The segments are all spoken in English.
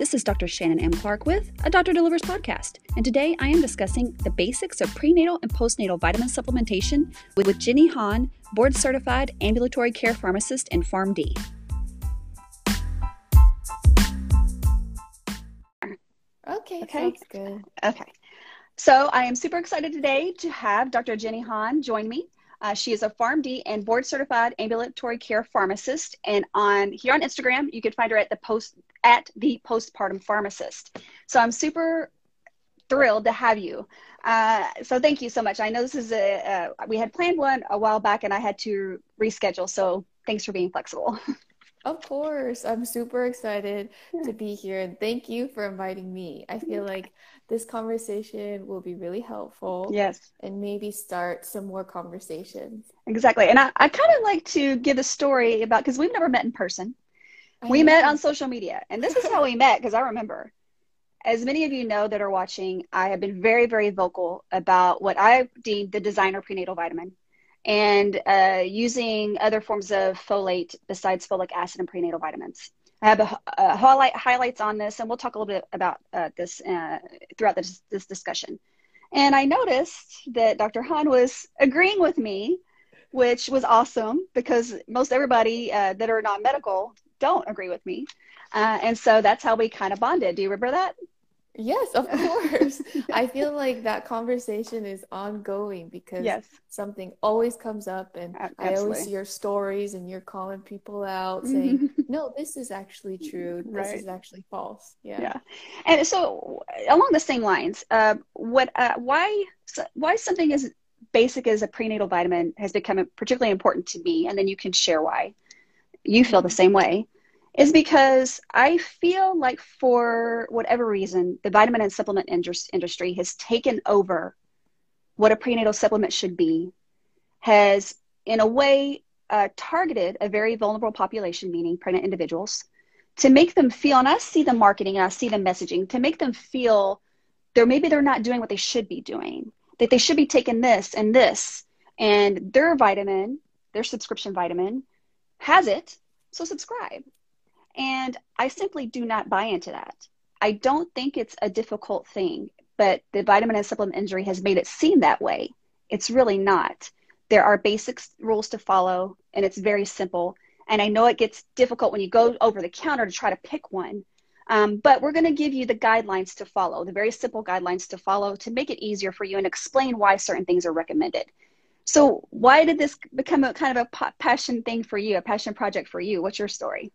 This is Dr. Shannon M. Clark with a Doctor Delivers podcast, and today I am discussing the basics of prenatal and postnatal vitamin supplementation with Jenny Han, board certified ambulatory care pharmacist in PharmD. Okay, Okay. sounds good. Okay. So I am super excited today to have Dr. Jenny Han join me. Uh, she is a PharmD and board certified ambulatory care pharmacist. And on here on Instagram, you can find her at the post at the postpartum pharmacist. So I'm super thrilled to have you. Uh, so thank you so much. I know this is a, uh, we had planned one a while back and I had to reschedule. So thanks for being flexible. Of course, I'm super excited to be here and thank you for inviting me. I feel like this conversation will be really helpful yes. and maybe start some more conversations. Exactly. And I, I kind of like to give a story about because we've never met in person. I We met on social media, and this is how we met because I remember. As many of you know that are watching, I have been very, very vocal about what I deemed the designer prenatal vitamin and uh, using other forms of folate besides folic acid and prenatal vitamins. I have a, a highlight, highlights on this, and we'll talk a little bit about uh, this uh, throughout this, this discussion. And I noticed that Dr. Han was agreeing with me, which was awesome because most everybody uh, that are non medical don't agree with me. Uh, and so that's how we kind of bonded. Do you remember that? Yes, of course. I feel like that conversation is ongoing because Yes. something always comes up and I always absolutely. see your stories and you're calling people out saying, no, this is actually true. This Right. is actually false. Yeah. Yeah. And so along the same lines, uh, what, uh, why, why something as basic as a prenatal vitamin has become particularly important to me, and then you can share why you feel the same way, is because I feel like for whatever reason, the vitamin and supplement industry has taken over what a prenatal supplement should be, has in a way uh, targeted a very vulnerable population, meaning pregnant individuals, to make them feel, and I see the marketing and I see the messaging, to make them feel they're maybe they're not doing what they should be doing, that they should be taking this and this, and their vitamin, their subscription vitamin, has it, so subscribe. And I simply do not buy into that. I don't think it's a difficult thing, but the vitamin and supplement industry has made it seem that way. It's really not. There are basic rules to follow, and it's very simple. And I know it gets difficult when you go over the counter to try to pick one. Um, but we're going to give you the guidelines to follow, the very simple guidelines to follow to make it easier for you and explain why certain things are recommended. So, why did this become a kind of a passion thing for you, a passion project for you? What's your story?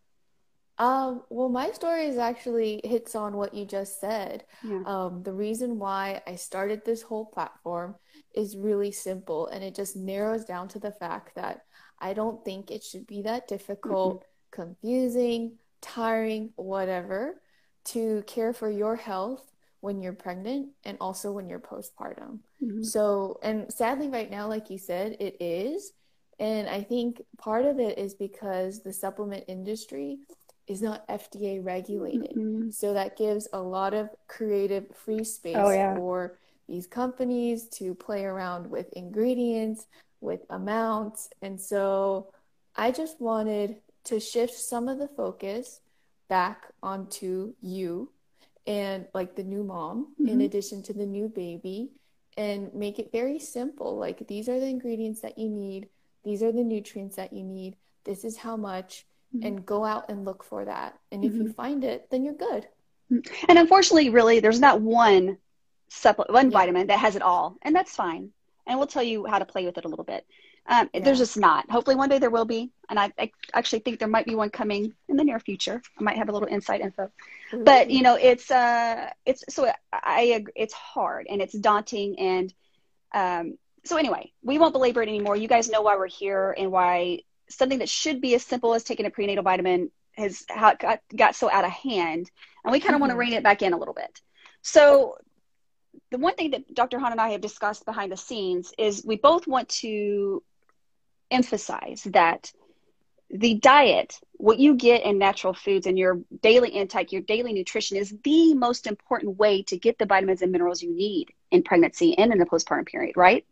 Um, well, my story is actually hits on what you just said. Yeah. Um, the reason why I started this whole platform is really simple, and it just narrows down to the fact that I don't think it should be that difficult, confusing, tiring, whatever, to care for your health when you're pregnant and also when you're postpartum. Mhm. So, and sadly, right now, like you said, it is. And I think part of it is because the supplement industry is not FDA regulated. Mhm. So that gives a lot of creative free space Oh, yeah. for these companies to play around with ingredients, with amounts. And so I just wanted to shift some of the focus back onto you and like the new mom, in Mhm. addition to the new baby, and make it very simple. Like these are the ingredients that you need, these are the nutrients that you need, this is how much, Mhm. and go out and look for that. And if you find it, then you're good. And unfortunately, really, there's not one supplement, one Yeah. vitamin that has it all, and that's fine. And we'll tell you how to play with it a little bit. Um, Yeah. There's just not. Hopefully, one day there will be, and I, I actually think there might be one coming in the near future. I might have a little inside info. But you know, it's uh, it's so I agree, it's hard and it's daunting, and um, so anyway, we won't belabor it anymore. You guys know why we're here and why something that should be as simple as taking a prenatal vitamin has how it got, got so out of hand, and we kind of want to rein it back in a little bit. So the one thing that Dr. Han and I have discussed behind the scenes is we both want to emphasize that the diet, what you get in natural foods and your daily intake, your daily nutrition is the most important way to get the vitamins and minerals you need in pregnancy and in the postpartum period, right?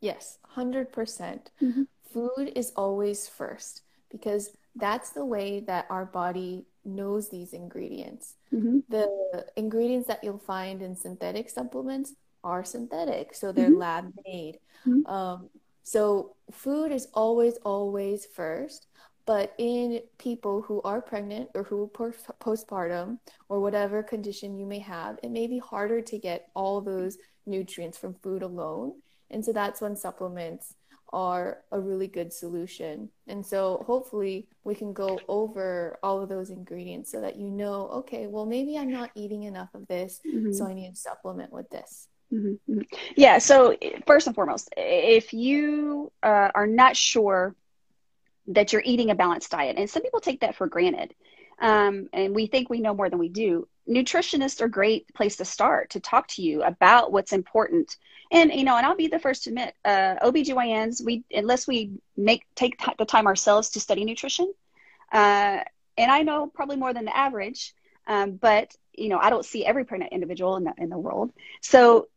Yes, 100%. percent Mhm. Food is always first because that's the way that our body knows these ingredients. Mm-hmm. The ingredients that you'll find in synthetic supplements are synthetic, so they're Mhm. lab made. Mhm. Um, so food is always, always first. But in people who are pregnant or who are postpartum or whatever condition you may have, it may be harder to get all those nutrients from food alone. And so that's when supplements are a really good solution. And so hopefully we can go over all of those ingredients so that you know, okay, well, maybe I'm not eating enough of this, Mhm. so I need to supplement with this. Mhm, mhm. Yeah. So first and foremost, if you uh, are not sure that you're eating a balanced diet, and some people take that for granted, um, and we think we know more than we do. Nutritionists are a great place to start to talk to you about what's important. And you know, and I'll be the first to admit, uh, OBGYNs, we unless we make take the time ourselves to study nutrition, uh, and I know probably more than the average, um, but you know, I don't see every pregnant individual in the in the world. So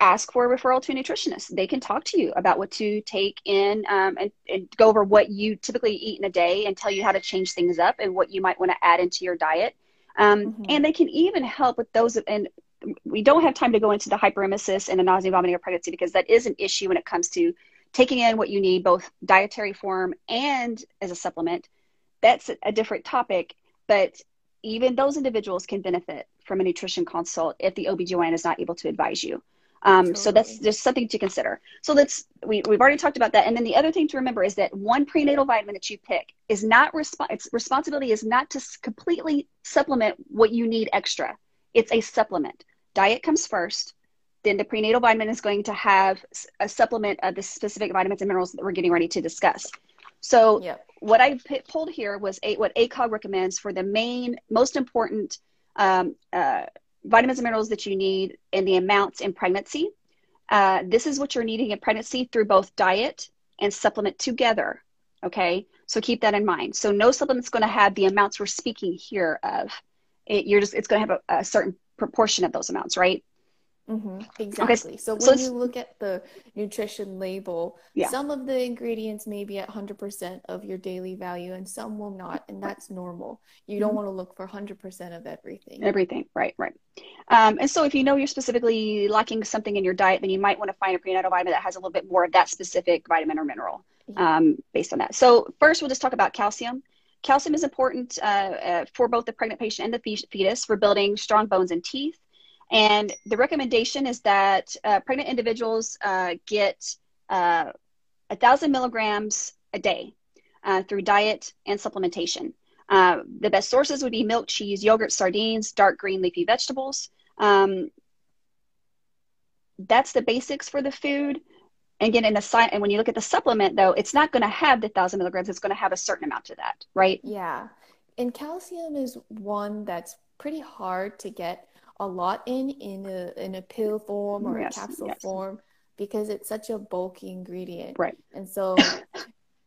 ask for a referral to a nutritionist. They can talk to you about what to take in um, and, and, go over what you typically eat in a day and tell you how to change things up and what you might want to add into your diet. Um, Mhm. And they can even help with those. And we don't have time to go into the hyperemesis and the nausea, vomiting, or pregnancy because that is an issue when it comes to taking in what you need, both dietary form and as a supplement. That's a different topic, but even those individuals can benefit from a nutrition consult if the OBGYN is not able to advise you. Um, So that's Totally. just something to consider. So let's we we've already talked about that, and then the other thing to remember is that one prenatal vitamin that you pick is not resp- its responsibility is not to completely supplement what you need extra. It's a supplement. Diet comes first, then the prenatal vitamin is going to have a supplement of the specific vitamins and minerals that we're getting ready to discuss. So Yep. what I p- pulled here was a, what ACOG recommends for the main, most important um, uh, vitamins and minerals that you need and the amounts in pregnancy. Uh, this is what you're needing in pregnancy through both diet and supplement together. Okay, so keep that in mind. So no supplement's going to have the amounts we're speaking here of. It, you're just it's going to have a, a certain proportion of those amounts, right? Hmm Exactly. So so when let's- you look at the nutrition label, Yeah. some of the ingredients may be at 100% of your daily value and some will not, and that's normal. You don't Mhm. want to look for 100% of everything. Everything, right, right. Um, and so if you know you're specifically lacking something in your diet, then you might want to find a prenatal vitamin that has a little bit more of that specific vitamin or mineral Yeah. um, based on that. So first, we'll just talk about calcium. Calcium is important uh, uh, for both the pregnant patient and the fe- fetus for building strong bones and teeth. And the recommendation is that uh, pregnant individuals uh, get uh, a thousand milligrams a day uh, through diet and supplementation. Uh, the best sources would be milk, cheese, yogurt, sardines, dark green leafy vegetables. Um, that's the basics for the food. And again, in the and when you look at the supplement, though, it's not going to have the thousand milligrams. It's going to have a certain amount to that, right? Yeah. And calcium is one that's pretty hard to get a lot in in a in a pill form or Yes, a capsule yes. form because it's such a bulky ingredient. Right. And so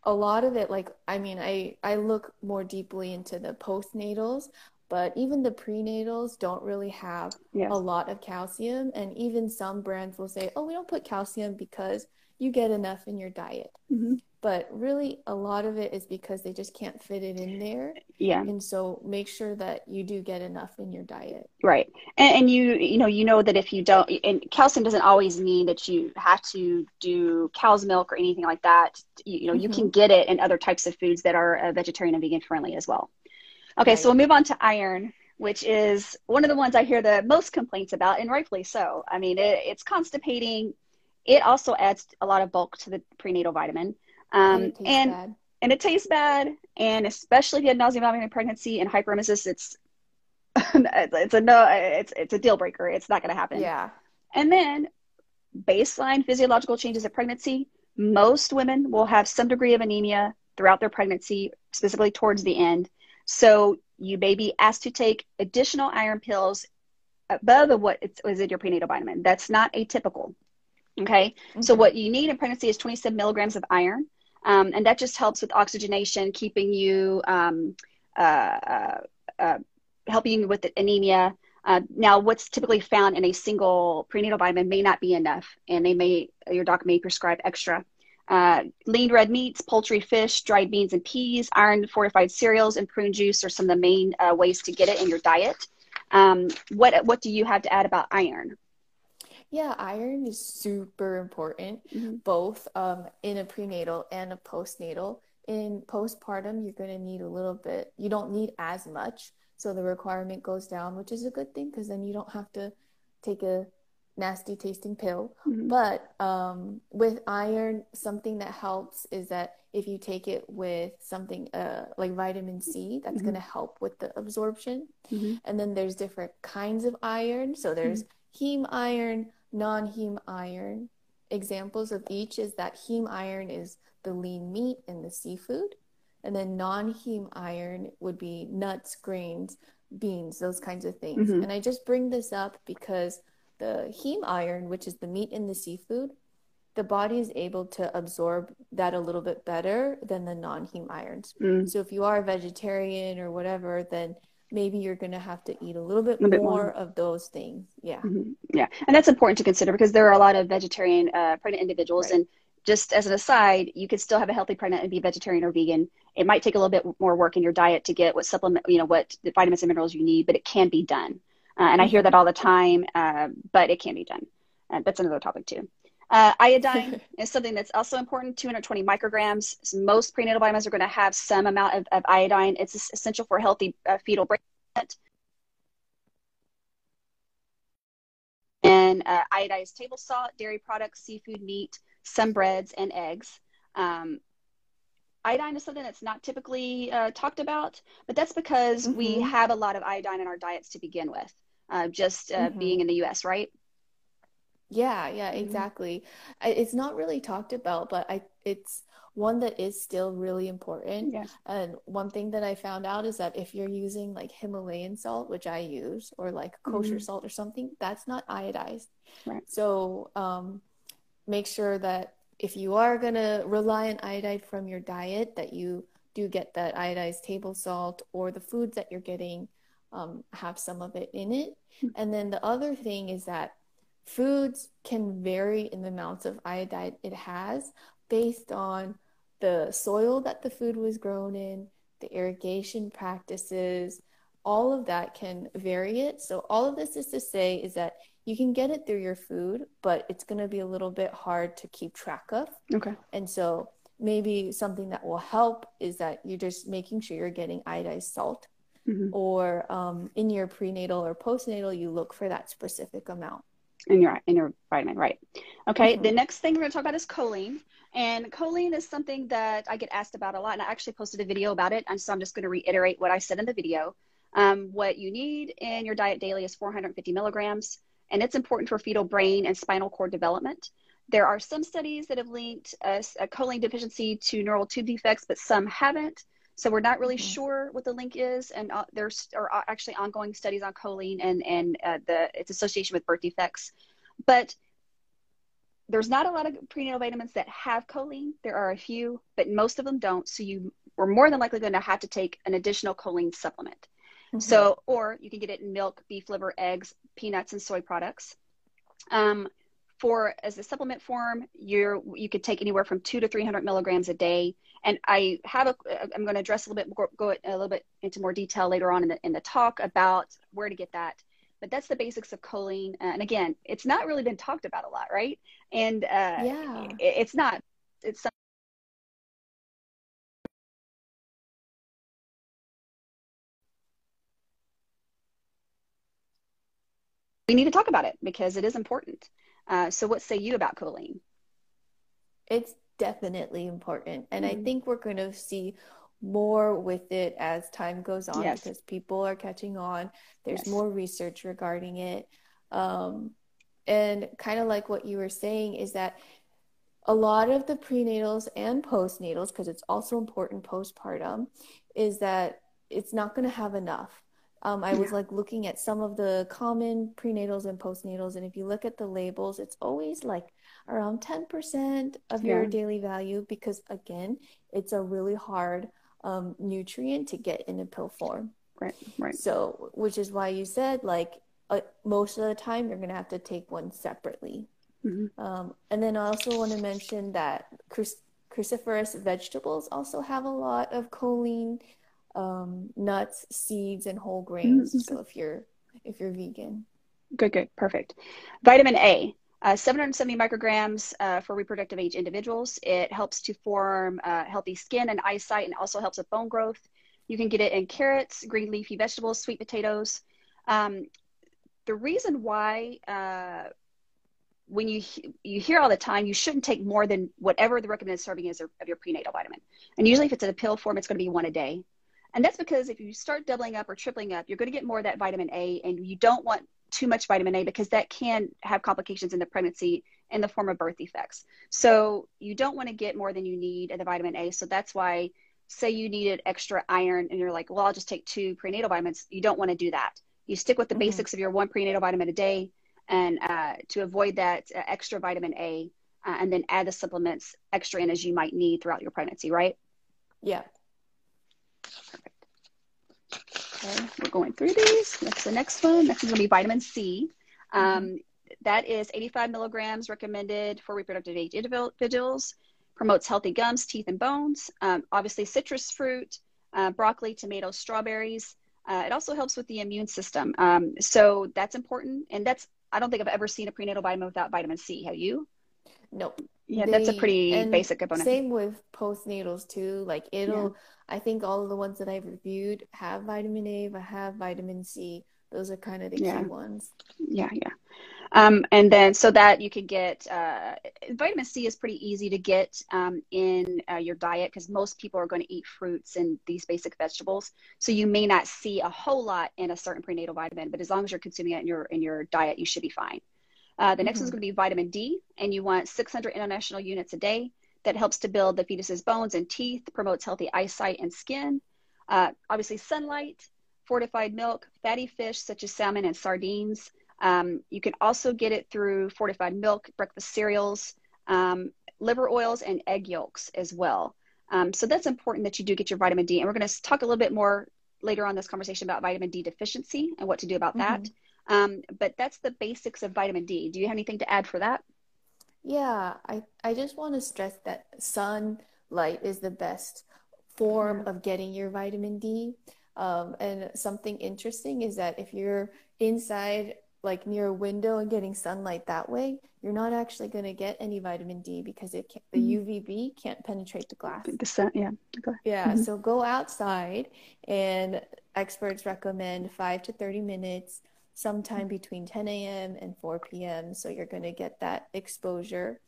a lot of it like I mean I I look more deeply into the postnatals, but even the prenatals don't really have Yes. a lot of calcium and even some brands will say, "Oh, we don't put calcium because you get enough in your diet." Mhm. But really a lot of it is because they just can't fit it in there. Yeah. And so make sure that you do get enough in your diet. Right. And, and you, you know, you know that if you don't, and calcium doesn't always mean that you have to do cow's milk or anything like that. You, you know, you can get it in other types of foods that are uh, vegetarian and vegan friendly as well. Okay. So we'll move on to iron, which is one of the ones I hear the most complaints about, and rightfully so. I mean, it, it's constipating. It also adds a lot of bulk to the prenatal vitamin. Um, and it tastes and bad. and it tastes bad. And especially if you had nausea vomiting in pregnancy and hyperemesis it's it's a no it's it's a deal breaker. It's not going to happen. Yeah. and then baseline physiological changes of pregnancy. Most women will have some degree of anemia throughout their pregnancy specifically towards the end. So you may be asked to take additional iron pills above what was in your prenatal vitamin. That's not atypical okay so Mhm. what you need in pregnancy is 27 milligrams of iron, um, and that just helps with oxygenation, keeping you, um, uh, uh, uh, helping you with the anemia. Uh, now, what's typically found in a single prenatal vitamin may not be enough, and they may your doc may prescribe extra. Uh, lean red meats, poultry, fish, dried beans and peas, iron fortified cereals, and prune juice are some of the main uh, ways to get it in your diet. Um, what what do you have to add about iron? Yeah, iron is super important, mm-hmm. both um, in a prenatal and a postnatal. In postpartum, you're going to need a little bit. You don't need as much, so the requirement goes down, which is a good thing because then you don't have to take a nasty tasting pill. Mm-hmm. But um, with iron, something that helps is that if you take it with something uh, like vitamin C, that's mm-hmm. going to help with the absorption. Mm-hmm. And then there's different kinds of iron. So there's mm-hmm. heme iron, non heme iron. Examples of each is that heme iron is the lean meat and the seafood. And then non heme iron would be nuts, grains, beans, those kinds of things. Mm-hmm. And I just bring this up because the heme iron, which is the meat and the seafood, the body is able to absorb that a little bit better than the non heme irons. Mm. So if you are a vegetarian or whatever, then maybe you're going to have to eat a little bit, a more, more, of those things. Yeah. Mm-hmm. Yeah. And that's important to consider because there are a lot of vegetarian uh, pregnant individuals. Right. And just as an aside, you could still have a healthy pregnant and be vegetarian or vegan. It might take a little bit more work in your diet to get what supplement, you know, what vitamins and minerals you need, but it can be done. Uh, and I hear that all the time, uh, but it can be done. Uh, that's another topic too. Uh, iodine is something that's also important 220 micrograms. Most prenatal vitamins are going to have some amount of, of iodine. It's essential for healthy uh, fetal brain. And uh, iodized table salt, dairy products, seafood, meat, some breads, and eggs. Um, iodine is something that's not typically uh, talked about, but that's because mm-hmm. we have a lot of iodine in our diets to begin with, uh, just uh, mm-hmm. being in the US, right? Yeah, yeah, mm-hmm. exactly. It's not really talked about, but I it's one that is still really important. Yeah. And one thing that I found out is that if you're using like Himalayan salt, which I use, or like kosher mm-hmm. salt or something, that's not iodized. Right. So um, make sure that if you are going to rely on iodide from your diet, that you do get that iodized table salt or the foods that you're getting um, have some of it in it. Hmm. And then the other thing is that foods can vary in the amounts of iodide it has based on the soil that the food was grown in, the irrigation practices, all of that can vary it. So, all of this is to say is that you can get it through your food, but it's going to be a little bit hard to keep track of. Okay. And so, maybe something that will help is that you're just making sure you're getting iodized salt. Mm-hmm. Or um, in your prenatal or postnatal, you look for that specific amount in your in your vitamin, right? Okay. Mm-hmm. The next thing we're going to talk about is choline, and choline is something that I get asked about a lot, and I actually posted a video about it, and so I'm just going to reiterate what I said in the video. Um, what you need in your diet daily is 450 milligrams, and it's important for fetal brain and spinal cord development. There are some studies that have linked a, a choline deficiency to neural tube defects, but some haven't. So we're not really mm-hmm. sure what the link is, and uh, there's are actually ongoing studies on choline and and uh, the its association with birth defects. But there's not a lot of prenatal vitamins that have choline. There are a few, but most of them don't. So you are more than likely going to have to take an additional choline supplement. Mm-hmm. So, or you can get it in milk, beef liver, eggs, peanuts, and soy products. Um, for as a supplement form, you're you could take anywhere from two to three hundred milligrams a day. And I have a I'm going to address a little bit more, go a little bit into more detail later on in the in the talk about where to get that. But that's the basics of choline. And again, it's not really been talked about a lot, right? And uh, yeah, it, it's not. It's we need to talk about it because it is important. Uh, so, what say you about choline? It's definitely important. And mm-hmm. I think we're going to see more with it as time goes on yes. because people are catching on. There's yes. more research regarding it. Um, and kind of like what you were saying is that a lot of the prenatals and postnatals, because it's also important postpartum, is that it's not going to have enough. Um, I yeah. was like looking at some of the common prenatals and postnatals, and if you look at the labels, it's always like around 10% of yeah. your daily value because, again, it's a really hard um, nutrient to get in a pill form. Right, right. So, which is why you said like uh, most of the time you're going to have to take one separately. Mm-hmm. Um, and then I also want to mention that cruciferous vegetables also have a lot of choline, um, nuts, seeds, and whole grains. Mm-hmm. So if you're if you're vegan, good, good, perfect. Vitamin A. Uh, 770 micrograms uh, for reproductive age individuals. It helps to form uh, healthy skin and eyesight and also helps with bone growth. You can get it in carrots, green leafy vegetables, sweet potatoes. Um, the reason why uh, when you you hear all the time you shouldn't take more than whatever the recommended serving is of your prenatal vitamin and usually if it's in a pill form it's going to be one a day and that's because if you start doubling up or tripling up you're going to get more of that vitamin a and you don't want too much vitamin a because that can have complications in the pregnancy in the form of birth defects so you don't want to get more than you need of the vitamin a so that's why say you needed extra iron and you're like well i'll just take two prenatal vitamins you don't want to do that you stick with the mm-hmm. basics of your one prenatal vitamin a day and uh, to avoid that uh, extra vitamin A, uh, and then add the supplements extra in as you might need throughout your pregnancy, right? Yeah. Perfect. Okay, we're going through these. That's the next one. Next is going to be vitamin C. Um, that is 85 milligrams recommended for reproductive age individuals. Promotes healthy gums, teeth, and bones. Um, obviously, citrus fruit, uh, broccoli, tomatoes, strawberries. Uh, it also helps with the immune system. Um, so that's important. And that's I don't think I've ever seen a prenatal vitamin without vitamin C. Have you? Nope. Yeah, that's a pretty basic component. Same with postnatals too. Like it'll, yeah. I think all of the ones that I've reviewed have vitamin A, but have vitamin C. Those are kind of the yeah. key ones. Yeah, yeah. Um, and then so that you can get uh, vitamin C is pretty easy to get um, in uh, your diet because most people are going to eat fruits and these basic vegetables. So you may not see a whole lot in a certain prenatal vitamin, but as long as you're consuming it in your in your diet, you should be fine. Uh, the next mm-hmm. one's going to be vitamin D, and you want 600 international units a day. That helps to build the fetus's bones and teeth, promotes healthy eyesight and skin. Uh, obviously, sunlight, fortified milk, fatty fish such as salmon and sardines. Um, you can also get it through fortified milk, breakfast cereals, um, liver oils, and egg yolks as well. Um, so that's important that you do get your vitamin D. And we're going to talk a little bit more later on this conversation about vitamin D deficiency and what to do about mm-hmm. that. Um, but that's the basics of vitamin D. Do you have anything to add for that? Yeah, I, I just want to stress that sunlight is the best form of getting your vitamin D. Um, and something interesting is that if you're inside like near a window and getting sunlight that way, you're not actually going to get any vitamin D because it the mm-hmm. UVB can't penetrate the glass. The sun, yeah. Okay. Yeah. Mm-hmm. So go outside, and experts recommend five to thirty minutes, sometime between 10 a.m. and 4 p.m. So you're going to get that exposure.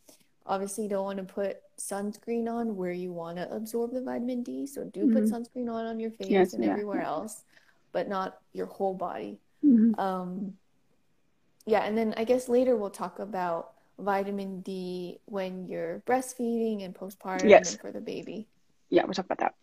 Obviously, you don't want to put sunscreen on where you want to absorb the vitamin D. So do mm-hmm. put sunscreen on on your face yes, and yeah. everywhere else, but not your whole body. Mm-hmm. Um, yeah, and then I guess later we'll talk about vitamin D when you're breastfeeding and postpartum yes. and for the baby. Yeah, we'll talk about that.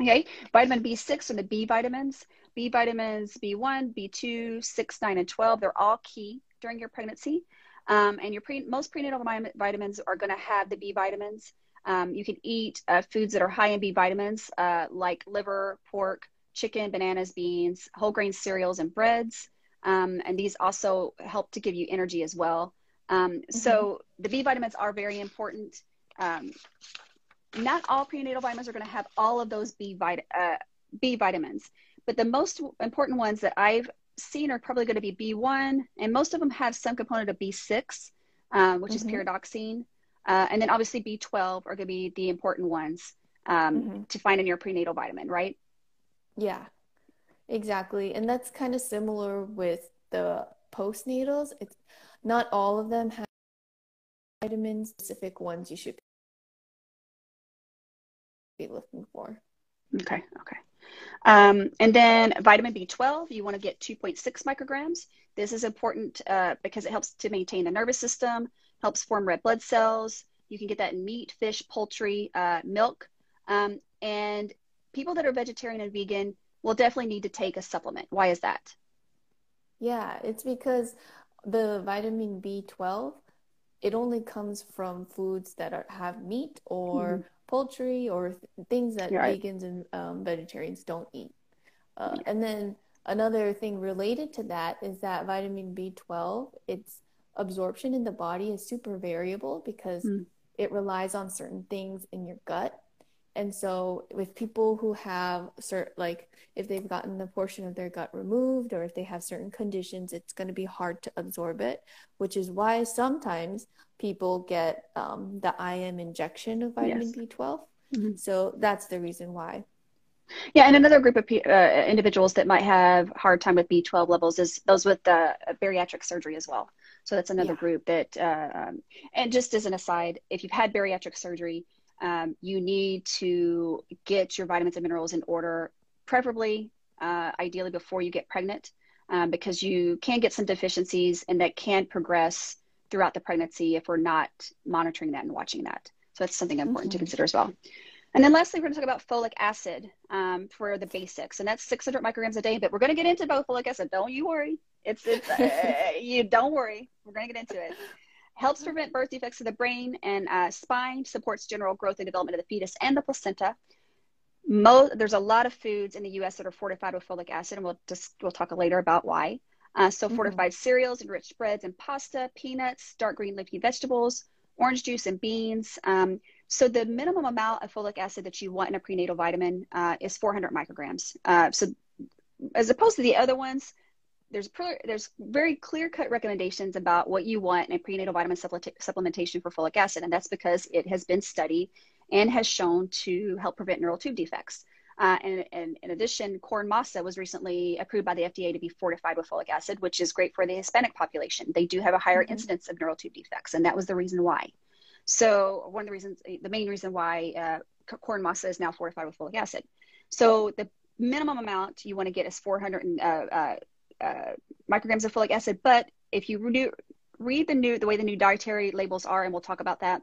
Okay, vitamin B6 and the B vitamins. B vitamins B1, B2, 6, 9, and 12, they're all key during your pregnancy. Um, and your pre- most prenatal vitamins are going to have the B vitamins. Um, you can eat uh, foods that are high in B vitamins, uh, like liver, pork, chicken, bananas, beans, whole grain cereals, and breads. Um, and these also help to give you energy as well. Um, mm-hmm. So the B vitamins are very important. Not all prenatal vitamins are going to have all of those B, vit- uh, B vitamins, but the most important ones that I've seen are probably going to be B1, and most of them have some component of B6, um, which mm-hmm. is pyridoxine. Uh, and then obviously B12 are going to be the important ones um, mm-hmm. to find in your prenatal vitamin, right? Yeah. Exactly. And that's kind of similar with the postnatals. It's not all of them have vitamins, specific ones you should be looking for. Okay, okay. Um, and then vitamin B12, you want to get 2.6 micrograms. This is important uh, because it helps to maintain the nervous system, helps form red blood cells. You can get that in meat, fish, poultry, uh, milk. Um, and people that are vegetarian and vegan, will definitely need to take a supplement. Why is that? Yeah, it's because the vitamin B12 it only comes from foods that are, have meat or mm-hmm. Poultry or th- things that right. vegans and um, vegetarians don't eat. Uh. And then another thing related to that is that vitamin B12 it's absorption in the body is super variable because mm. it relies on certain things in your gut. And so, with people who have certain, like, if they've gotten a portion of their gut removed or if they have certain conditions, it's going to be hard to absorb it, which is why sometimes people get um, the IM injection of vitamin yes. B12. Mm-hmm. So, that's the reason why. Yeah, and another group of uh, individuals that might have hard time with B12 levels is those with uh, bariatric surgery as well. So that's another yeah. group that, uh, um, and just as an aside, if you've had bariatric surgery, um, you need to get your vitamins and minerals in order, preferably, uh, ideally before you get pregnant, um, because you can get some deficiencies and that can progress throughout the pregnancy if we're not monitoring that and watching that. So that's something important mm-hmm. to consider as well. And then lastly, we're going to talk about folic acid um, for the basics, and that's 600 micrograms a day. But we're going to get into both folic acid. Don't you worry. It's it's uh, you don't worry. We're going to get into it. Helps prevent birth defects of the brain and uh, spine. Supports general growth and development of the fetus and the placenta. Mo- there's a lot of foods in the U.S. that are fortified with folic acid, and we'll just we'll talk later about why. Uh, so mm-hmm. fortified cereals, enriched breads and pasta, peanuts, dark green leafy vegetables, orange juice and beans. Um, so the minimum amount of folic acid that you want in a prenatal vitamin uh, is 400 micrograms. Uh, so as opposed to the other ones, there's there's very clear cut recommendations about what you want in a prenatal vitamin supplementation for folic acid, and that's because it has been studied and has shown to help prevent neural tube defects. Uh, and, and, in addition, corn masa was recently approved by the FDA to be fortified with folic acid, which is great for the Hispanic population. They do have a higher mm-hmm. incidence of neural tube defects, and that was the reason why. So one of the reasons, the main reason why uh, corn masa is now fortified with folic acid. So the minimum amount you want to get is 400 uh, uh, uh, micrograms of folic acid. But if you re- read the new, the way the new dietary labels are, and we'll talk about that,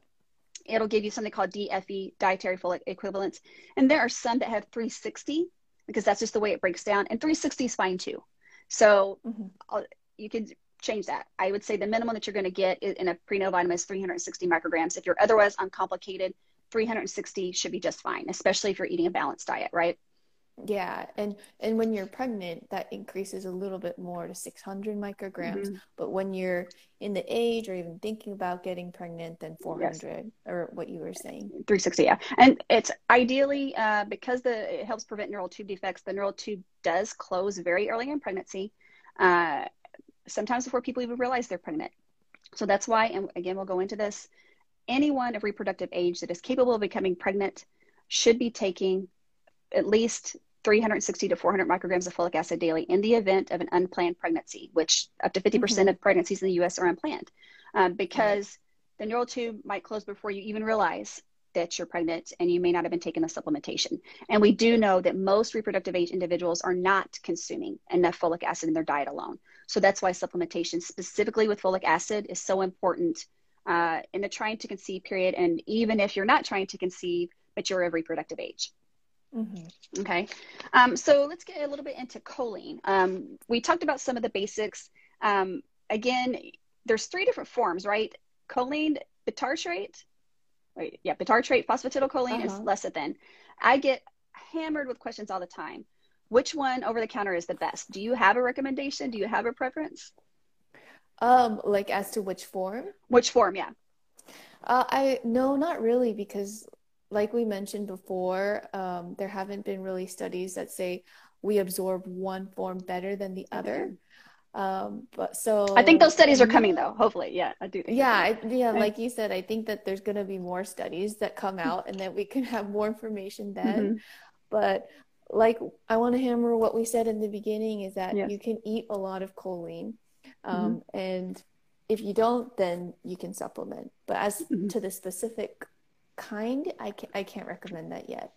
it'll give you something called DFE, dietary folic equivalents. And there are some that have 360 because that's just the way it breaks down. And 360 is fine too. So mm-hmm. you can change that. I would say the minimum that you're going to get in a prenatal vitamin is 360 micrograms. If you're otherwise uncomplicated, 360 should be just fine, especially if you're eating a balanced diet, right? Yeah, and and when you're pregnant, that increases a little bit more to 600 micrograms. Mm-hmm. But when you're in the age or even thinking about getting pregnant, then 400 yes. or what you were saying. 360, yeah. And it's ideally uh, because the it helps prevent neural tube defects. The neural tube does close very early in pregnancy. Uh, sometimes before people even realize they're pregnant. So that's why, and again, we'll go into this. Anyone of reproductive age that is capable of becoming pregnant should be taking at least 360 to 400 micrograms of folic acid daily in the event of an unplanned pregnancy, which up to 50% mm hmm of pregnancies in the US are unplanned um, because the neural tube might close before you even realize that you're pregnant and you may not have been taking the supplementation. And we do know that most reproductive age individuals are not consuming enough folic acid in their diet alone. So that's why supplementation, specifically with folic acid, is so important uh, in the trying to conceive period. And even if you're not trying to conceive, but you're of reproductive age. Mm-hmm. Okay. Um, so let's get a little bit into choline. Um, we talked about some of the basics. Um, again, there's three different forms, right? Choline bitartrate, wait, yeah, bitartrate phosphatidylcholine uh-huh. is lecithin. I get hammered with questions all the time. Which one over the counter is the best? Do you have a recommendation? Do you have a preference? Um, like as to which form? Which form, yeah. Uh, I no, not really, because like we mentioned before, um, there haven't been really studies that say we absorb one form better than the other. Um, but so I think those studies are coming though. Hopefully, yeah, I do. Yeah, I, yeah, like you said, I think that there's going to be more studies that come out, and that we can have more information then. Mm-hmm. But like, I want to hammer what we said in the beginning is that yes. you can eat a lot of choline, um, mm-hmm. and if you don't, then you can supplement. But as mm-hmm. to the specific kind, I can't, I can't recommend that yet.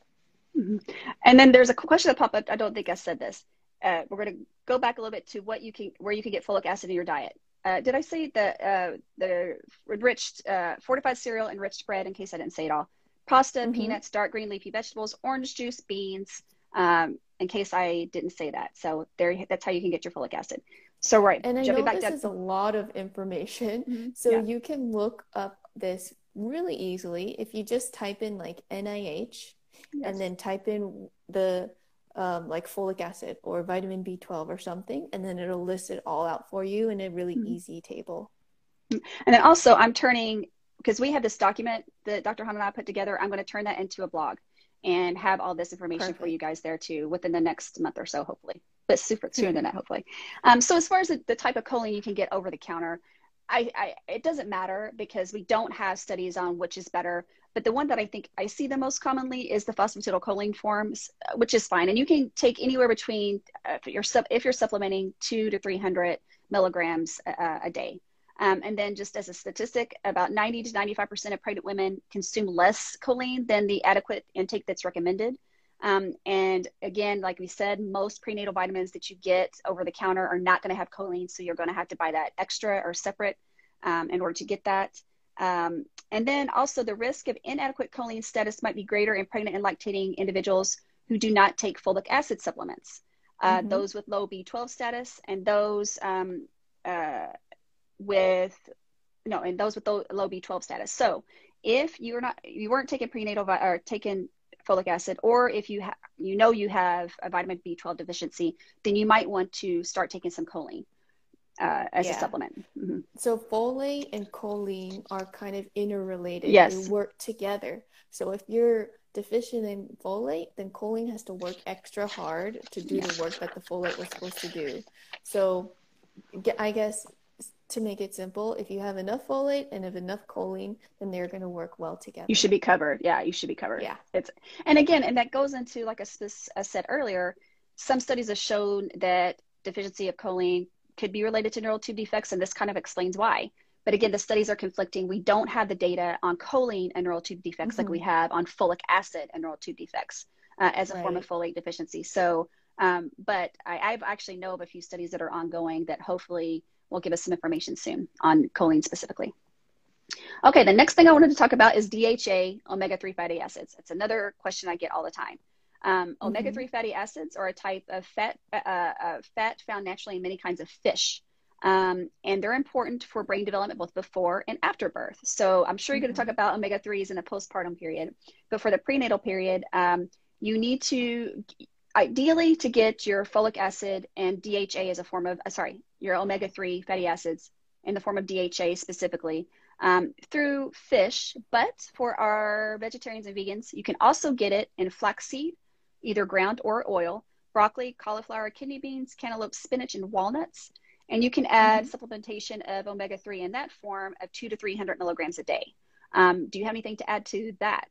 Mm-hmm. And then there's a question that popped up. I don't think I said this. Uh, we're going to go back a little bit to what you can, where you can get folic acid in your diet. Uh, did I say the uh, the enriched uh, fortified cereal, enriched bread? In case I didn't say it all, pasta, mm-hmm. peanuts, dark green leafy vegetables, orange juice, beans. Um, in case I didn't say that, so there, that's how you can get your folic acid. So right, and I know this is a lot of information, mm-hmm. so yeah. you can look up this really easily if you just type in like NIH yes. and then type in the um, like folic acid or vitamin B12 or something, and then it'll list it all out for you in a really mm-hmm. easy table. And then also, I'm turning because we have this document that Dr. Han and I put together. I'm going to turn that into a blog and have all this information Perfect. for you guys there too within the next month or so, hopefully. But super sooner than that, hopefully. Um, so as far as the, the, type of choline you can get over the counter, I, I, it doesn't matter because we don't have studies on which is better. But the one that I think I see the most commonly is the phosphatidylcholine forms, uh, which is fine. And you can take anywhere between uh, if you're if you're supplementing two to three hundred milligrams a day. Um, and then, just as a statistic, about 90 to 95% of pregnant women consume less choline than the adequate intake that's recommended. Um, and again, like we said, most prenatal vitamins that you get over the counter are not going to have choline, so you're going to have to buy that extra or separate um, in order to get that. Um, and then also, the risk of inadequate choline status might be greater in pregnant and lactating individuals who do not take folic acid supplements. Uh, mm-hmm. Those with low B12 status and those um, uh, with no, and those with low, low B12 status. So if you're not, you weren't taking prenatal vi- or taking folic acid, or if you have, you know you have a vitamin B12 deficiency, then you might want to start taking some choline uh, as yeah. a supplement. Mm-hmm. So folate and choline are kind of interrelated. Yes, they work together. So if you're deficient in folate, then choline has to work extra hard to do yeah. the work that the folate was supposed to do. So I guess to make it simple, if you have enough folate and have enough choline, then they're going to work well together. You should be covered. Yeah, you should be covered. Yeah. It's and again, and that goes into like I, I said earlier, some studies have shown that deficiency of choline could be related to neural tube defects, and this kind of explains why. But again, the studies are conflicting. We don't have the data on choline and neural tube defects mm-hmm. like we mm-hmm. have on folic acid and neural tube defects uh, as a right. form of folate deficiency. So, um, but I, I've actually know of a few studies that are ongoing that hopefully will give us some information soon on choline specifically. Okay, the next thing I wanted to talk about is DHA omega 3 fatty acids. It's another question I get all the time. Um, mm-hmm. Omega 3 fatty acids are a type of fat, uh, uh, fat found naturally in many kinds of fish. Um, and they're important for brain development both before and after birth. So I'm sure you're going to talk mm-hmm. about omega 3s in the postpartum period. But for the prenatal period, um, you need to ideally to get your folic acid and DHA as a form of, uh, sorry, your omega 3 fatty acids in the form of DHA specifically um, through fish. But for our vegetarians and vegans, you can also get it in flaxseed, either ground or oil, broccoli, cauliflower, kidney beans, cantaloupe, spinach, and walnuts. And you can add mm-hmm. supplementation of omega 3 in that form of two to 300 milligrams a day. Um, do you have anything to add to that?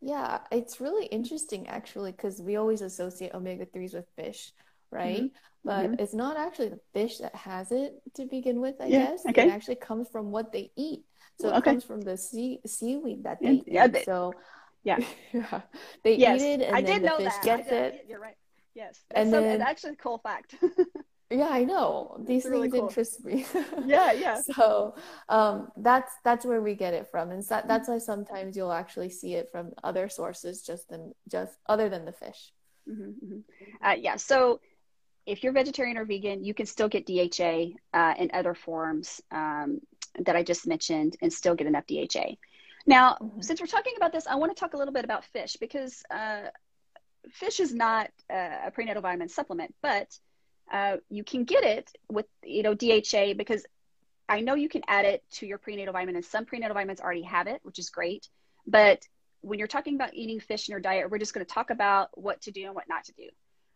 Yeah, it's really interesting actually because we always associate omega 3s with fish, right? Mm-hmm. But mm-hmm. it's not actually the fish that has it to begin with, I yeah, guess. Okay. It actually comes from what they eat. So it comes from the sea seaweed that they yeah, eat. They, so yeah. yeah. They yes. eat it and I then the fish that. gets it. You're right. Yes. That's and then, actually a cool fact. Yeah, I know. These things cool. interest me. yeah, yeah. So um, that's that's where we get it from, and that, that's why sometimes you'll actually see it from other sources, just than just other than the fish. Mm-hmm, mm-hmm. Uh, yeah. So if you're vegetarian or vegan, you can still get DHA uh, in other forms um, that I just mentioned, and still get enough DHA. Now, mm-hmm. since we're talking about this, I want to talk a little bit about fish because uh, fish is not a prenatal vitamin supplement, but uh, you can get it with you know DHA because I know you can add it to your prenatal vitamin, and some prenatal vitamins already have it, which is great. But when you're talking about eating fish in your diet, we're just going to talk about what to do and what not to do.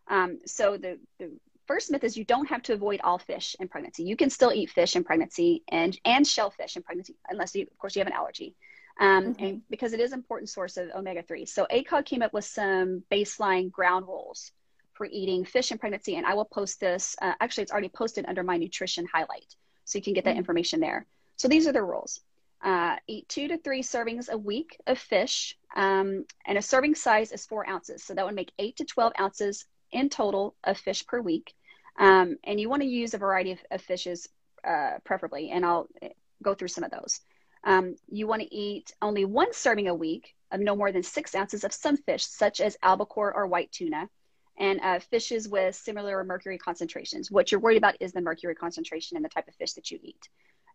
Um, so the the first myth is you don't have to avoid all fish in pregnancy. You can still eat fish in pregnancy and and shellfish in pregnancy, unless you, of course, you have an allergy. Um, mm-hmm. and because it is an important source of omega 3. So ACOG came up with some baseline ground rules for eating fish in pregnancy. And I will post this. Uh, actually, it's already posted under my nutrition highlight. So you can get that mm-hmm. information there. So these are the rules. Uh, eat two to three servings a week of fish, um, and a serving size is four ounces. So that would make eight to 12 ounces in total of fish per week. Um, and you want to use a variety of, of fishes, uh, preferably, and I'll eh, go through some of those. Um, you want to eat only one serving a week of no more than six ounces of some fish, such as albacore or white tuna, and uh, fishes with similar mercury concentrations. What you're worried about is the mercury concentration and the type of fish that you eat.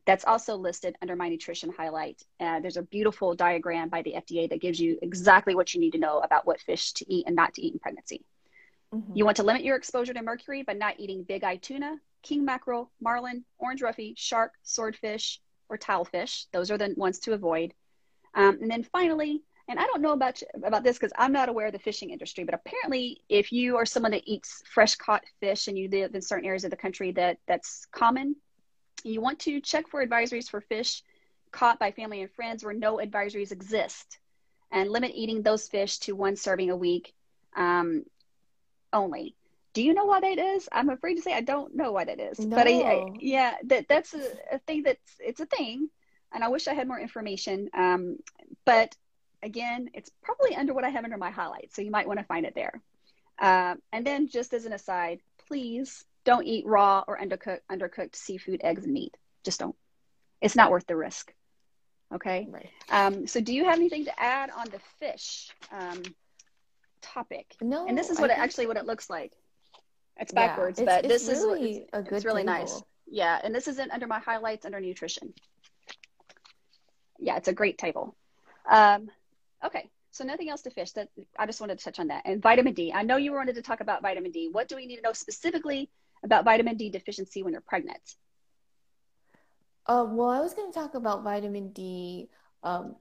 That's also listed under my nutrition highlight. Uh, there's a beautiful diagram by the FDA that gives you exactly what you need to know about what fish to eat and not to eat in pregnancy. Mm-hmm. You want to limit your exposure to mercury by not eating big eye tuna, king mackerel, marlin, orange roughy, shark, swordfish, or tilefish. Those are the ones to avoid. Um, and then finally, and I don't know about about this because I'm not aware of the fishing industry, but apparently, if you are someone that eats fresh caught fish and you live in certain areas of the country that that's common, you want to check for advisories for fish caught by family and friends where no advisories exist, and limit eating those fish to one serving a week um, only. Do you know why that is? I'm afraid to say I don't know why that is, No. but I, I, yeah, that that's a, a thing that's it's a thing, and I wish I had more information. Um, but again, it's probably under what I have under my highlights, so you might want to find it there. Uh, and then, just as an aside, please don't eat raw or undercooked undercooked seafood, eggs, and meat. Just don't. It's not worth the risk. Okay. Right. Um, so, do you have anything to add on the fish um, topic? No. and this is I what it think- actually what it looks like. It's Yeah, backwards, it's- but it's this is really it's, a it's good really nice. Yeah, and this isn't under my highlights under nutrition. Yeah, it's a great table. Um, okay, so nothing else to fish. That I just wanted to touch on that. And vitamin D. I know you wanted to talk about vitamin D. What do we need to know specifically about vitamin D deficiency when you're pregnant? Uh, well, I was going to talk about vitamin D um,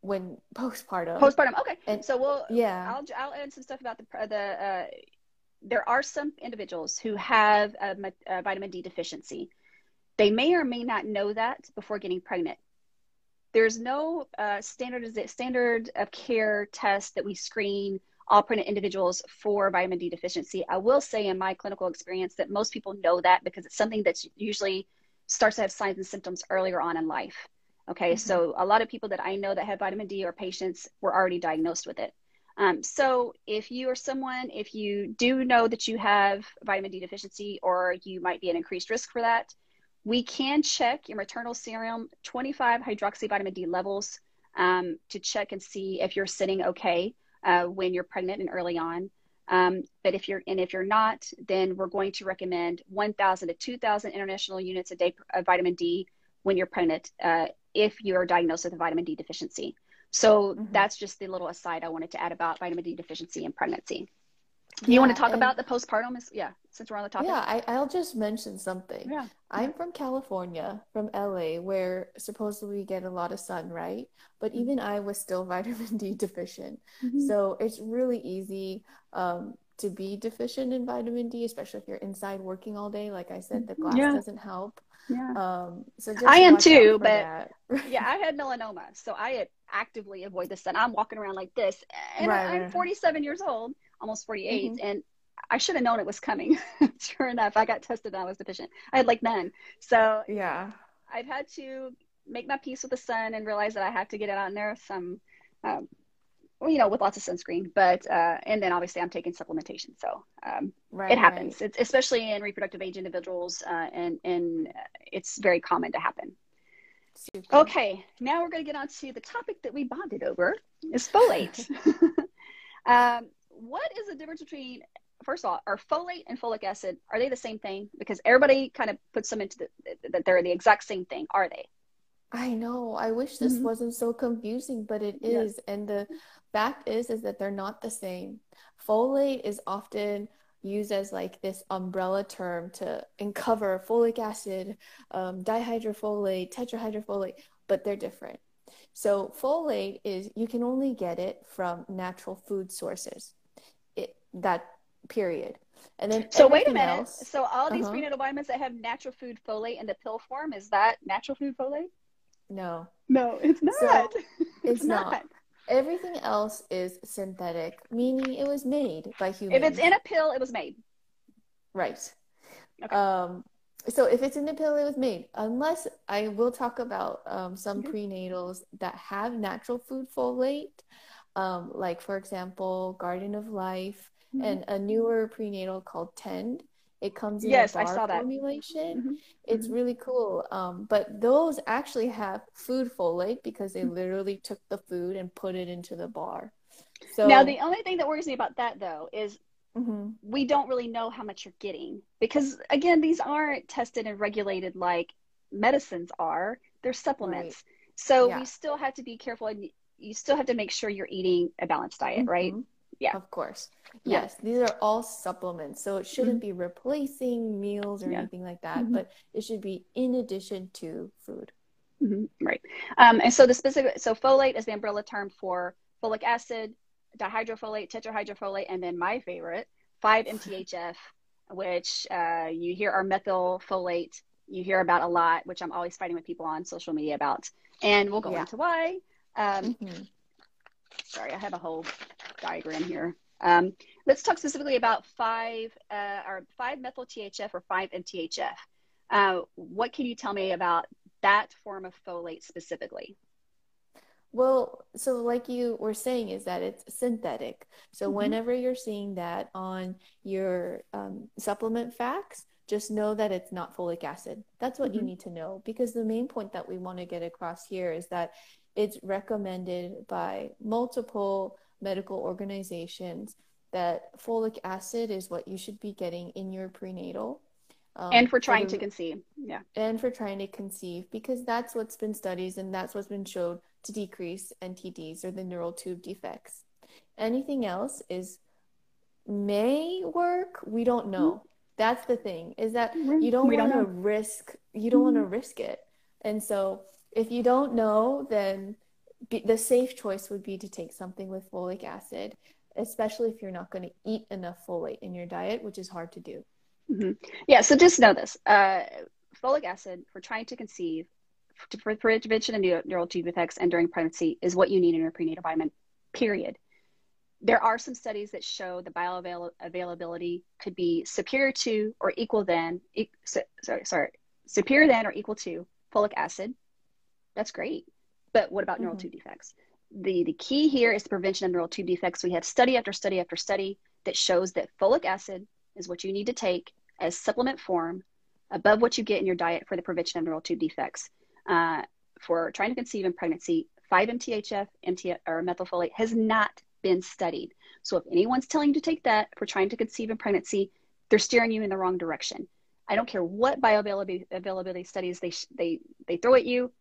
when postpartum. Postpartum. Okay, And- so we'll yeah. I'll I'll add some stuff about the the. Uh, there are some individuals who have a, a vitamin D deficiency. They may or may not know that before getting pregnant. There's no uh, standard standard of care test that we screen all pregnant individuals for vitamin D deficiency. I will say in my clinical experience that most people know that because it's something that's usually starts to have signs and symptoms earlier on in life. Okay, Mhm. so a lot of people that I know that have vitamin D or patients were already diagnosed with it. Um, so if you are someone, if you do know that you have vitamin D deficiency or you might be at increased risk for that, we can check your maternal serum 25 hydroxy vitamin D levels um, to check and see if you're sitting okay uh, when you're pregnant and early on. Um, but if you're and if you're not, then we're going to recommend 1,000 to 2,000 international units a day of vitamin D when you're pregnant uh, if you are diagnosed with a vitamin D deficiency. So Mhm. that's just the little aside I wanted to add about vitamin D deficiency in pregnancy. You want to talk about the postpartum? Is, yeah, since we're on the topic. Yeah, I, I'll just mention something. Yeah. I'm from California, from LA, where supposedly we get a lot of sun, right? But Mm-hmm. even I was still vitamin D deficient. Mhm. So it's really easy um, to be deficient in vitamin D, especially if you're inside working all day. Like I said, the glass Yeah. doesn't help. Yeah. Um, so just I am too, but- yeah, I had melanoma, so I actively avoid the sun. I'm walking around like this, and Right, I'm right. 47 years old, almost 48, Mhm. and I should have known it was coming. sure enough, I got tested and I was deficient. I had like none. So Yeah. I've had to make my peace with the sun and realize that I have to get out in there some, um, well, you know, with lots of sunscreen. But uh, and then obviously I'm taking supplementation, so um, Right, it happens. right. It's especially in reproductive age individuals, uh, and and it's very common to happen. Super. Okay, now we're going to get on to the topic that we bonded over is folate. um, what is the difference between, first of all, are folate and folic acid, are they the same thing? Because everybody kind of puts them into the, that they're the exact same thing. Are they? I know. I wish this Mhm. wasn't so confusing, but it is. Yeah. is. And the fact is, is that they're not the same. Folate is often used as like this umbrella term to uncover folic acid, um, dihydrofolate, tetrahydrofolate, but they're different. So folate is you can only get it from natural food sources. That period. And then So wait a minute. else, So all these Uh-huh. prenatal vitamins that have natural food folate in the pill form, is that natural food folate? no. No, it's not. So, it's not. Everything else is synthetic, meaning it was made by humans. If it's in a pill, it was made. Right. Okay. Um, so if it's in the pill, it was made. Unless I will talk about um, some Okay. prenatals that have natural food folate, um, like for example, Garden of Life, Mm-hmm. and a newer prenatal called Tend. It comes in Yes, a I bar saw that. formulation. Mhm. It's Mhm. really cool. Um, but those actually have food folate because Mm-hmm. they literally took the food and put it into the bar. So Now, the only thing that worries me about that, though, is Mhm. we don't really know how much you're getting because again these aren't tested and regulated like medicines are they're supplements so Yeah. we still have to be careful and you still have to make sure you're eating a balanced diet right Mhm. Yeah. Of course. Yeah. Yes. These are all supplements. So it shouldn't be replacing meals or Yeah. anything like that, Mhm. but it should be in addition to food. hmm Right. Um, and so the specific, so folate is the umbrella term for folic acid, dihydrofolate, tetrahydrofolate, and then my favorite, 5-MTHF, which uh, you hear our methylfolate, you hear about a lot, which I'm always fighting with people on social media about. And we'll go Yeah. into why. Um, Mhm. sorry, I have a whole diagram here. Um, let's talk specifically about 5 uh, or 5-methyl THF or 5-MTHF. Uh, what can you tell me about that form of folate specifically? Well, so like you were saying, is that it's synthetic. So Mhm. whenever you're seeing that on your um, supplement facts, just know that it's not folic acid. That's what you Mhm. need to know because the main point that we want to get across here is that it's recommended by multiple medical organizations that folic acid is what you should be getting in your prenatal. Um, and for trying to conceive. Yeah. and for trying to conceive because that's what's been studied and that's what's been shown to decrease NTDs or the neural tube defects. Anything else is may work, we don't know. Mm-hmm. That's the thing is that mm-hmm. you don't want to risk you don't want to mm-hmm. risk it. And so if you don't know then be, the safe choice would be to take something with folic acid, especially if you're not going to eat enough folate in your diet, which is hard to do. hmm Yeah. So just know this: uh, folic acid for trying to conceive, for prevention of neu- neural tube defects, and during pregnancy is what you need in your prenatal vitamin. Period. There are some studies that show the bioavailability could be superior to or equal than, e- so, sorry, sorry, superior than or equal to folic acid. That's great. But what about neural Mhm. tube defects? The, the key here is the prevention of neural tube defects. We have study after study after study that shows that folic acid is what you need to take as supplement form above what you get in your diet for the prevention of neural tube defects. Uh, for trying to conceive in pregnancy, 5-MTHF MT, or methylfolate has not been studied. So if anyone's telling you to take that for trying to conceive in pregnancy, they're steering you in the wrong direction. I don't care what bioavailability availability studies they, they, they throw at you.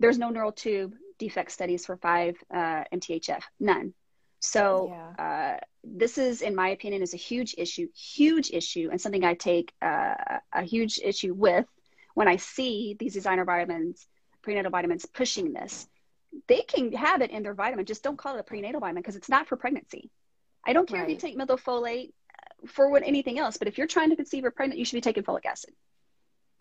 There's no neural tube defect studies for 5 uh, MTHF, none. So Yeah. uh, this is, in my opinion, is a huge issue, huge issue, and something I take uh, a huge issue with when I see these designer vitamins, prenatal vitamins pushing this. They can have it in their vitamin, just don't call it a prenatal vitamin because it's not for pregnancy. I don't care if you take methylfolate for what anything else, but if you're trying to conceive or pregnant, you should be taking folic acid.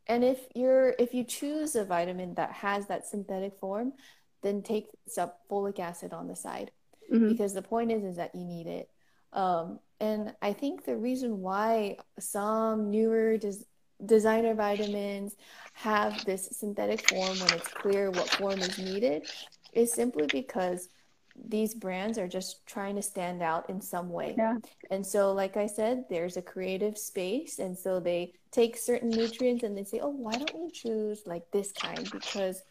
And if you're if you choose a vitamin that has that synthetic form, then take some folic acid on the side Mhm. because the point is is that you need it. Um, and I think the reason why some newer des designer vitamins have this synthetic form when it's clear what form is needed is simply because these brands are just trying to stand out in some way. Yeah. And so, like I said, there's a creative space. And so they take certain nutrients and they say, oh, why don't you choose like this kind? Because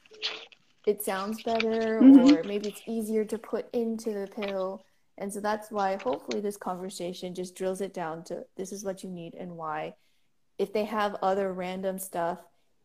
it sounds better, Mhm. or maybe it's easier to put into the pill. And so that's why hopefully this conversation just drills it down to this is what you need and why. If they have other random stuff,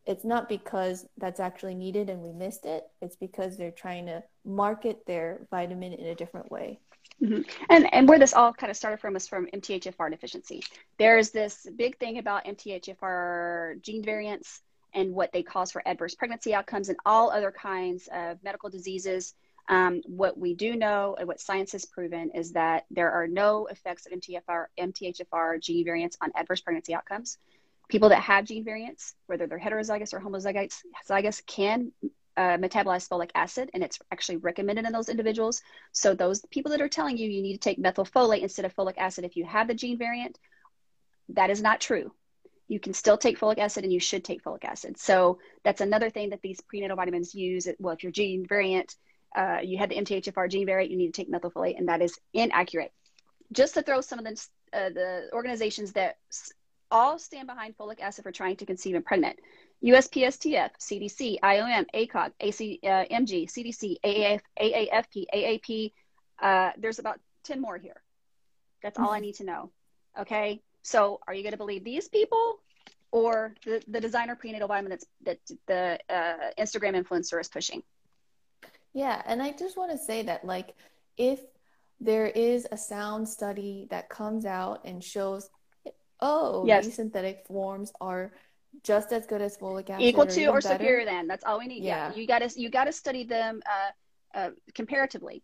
it's not because that's actually needed and we missed it. It's because they're trying to market their vitamin in a different way. Mhm. And and where this all kind of started from is from MTHFR deficiency. There's this big thing about MTHFR gene variants and what they cause for adverse pregnancy outcomes and all other kinds of medical diseases. Um, what we do know and what science has proven is that there are no effects of MTFR, MTHFR gene variants on adverse pregnancy outcomes. People that have gene variants, whether they're heterozygous or homozygous, zygous, can uh, metabolize folic acid, and it's actually recommended in those individuals. So those people that are telling you you need to take methylfolate instead of folic acid if you have the gene variant, that is not true. You can still take folic acid and you should take folic acid. So that's another thing that these prenatal vitamins use. Well, if your gene variant, uh, you had the MTHFR gene variant, you need to take methylfolate, and that is inaccurate. Just to throw some of the, uh, the organizations that all stand behind folic acid for trying to conceive and pregnant. USPSTF, CDC, IOM, ACOG, ACMG, CDC, AAF, AAFP, AAP. Uh, there's about 10 more here. That's all I need to know. Okay. So are you going to believe these people or the, the designer prenatal vitamin that's, that the uh, Instagram influencer is pushing? Yeah, and I just want to say that, like, if there is a sound study that comes out and shows, oh, Yes. these synthetic forms are just as good as folic acid, equal to even or superior than. That's all we need. Yeah, Yeah. you got to you got to study them uh, uh, comparatively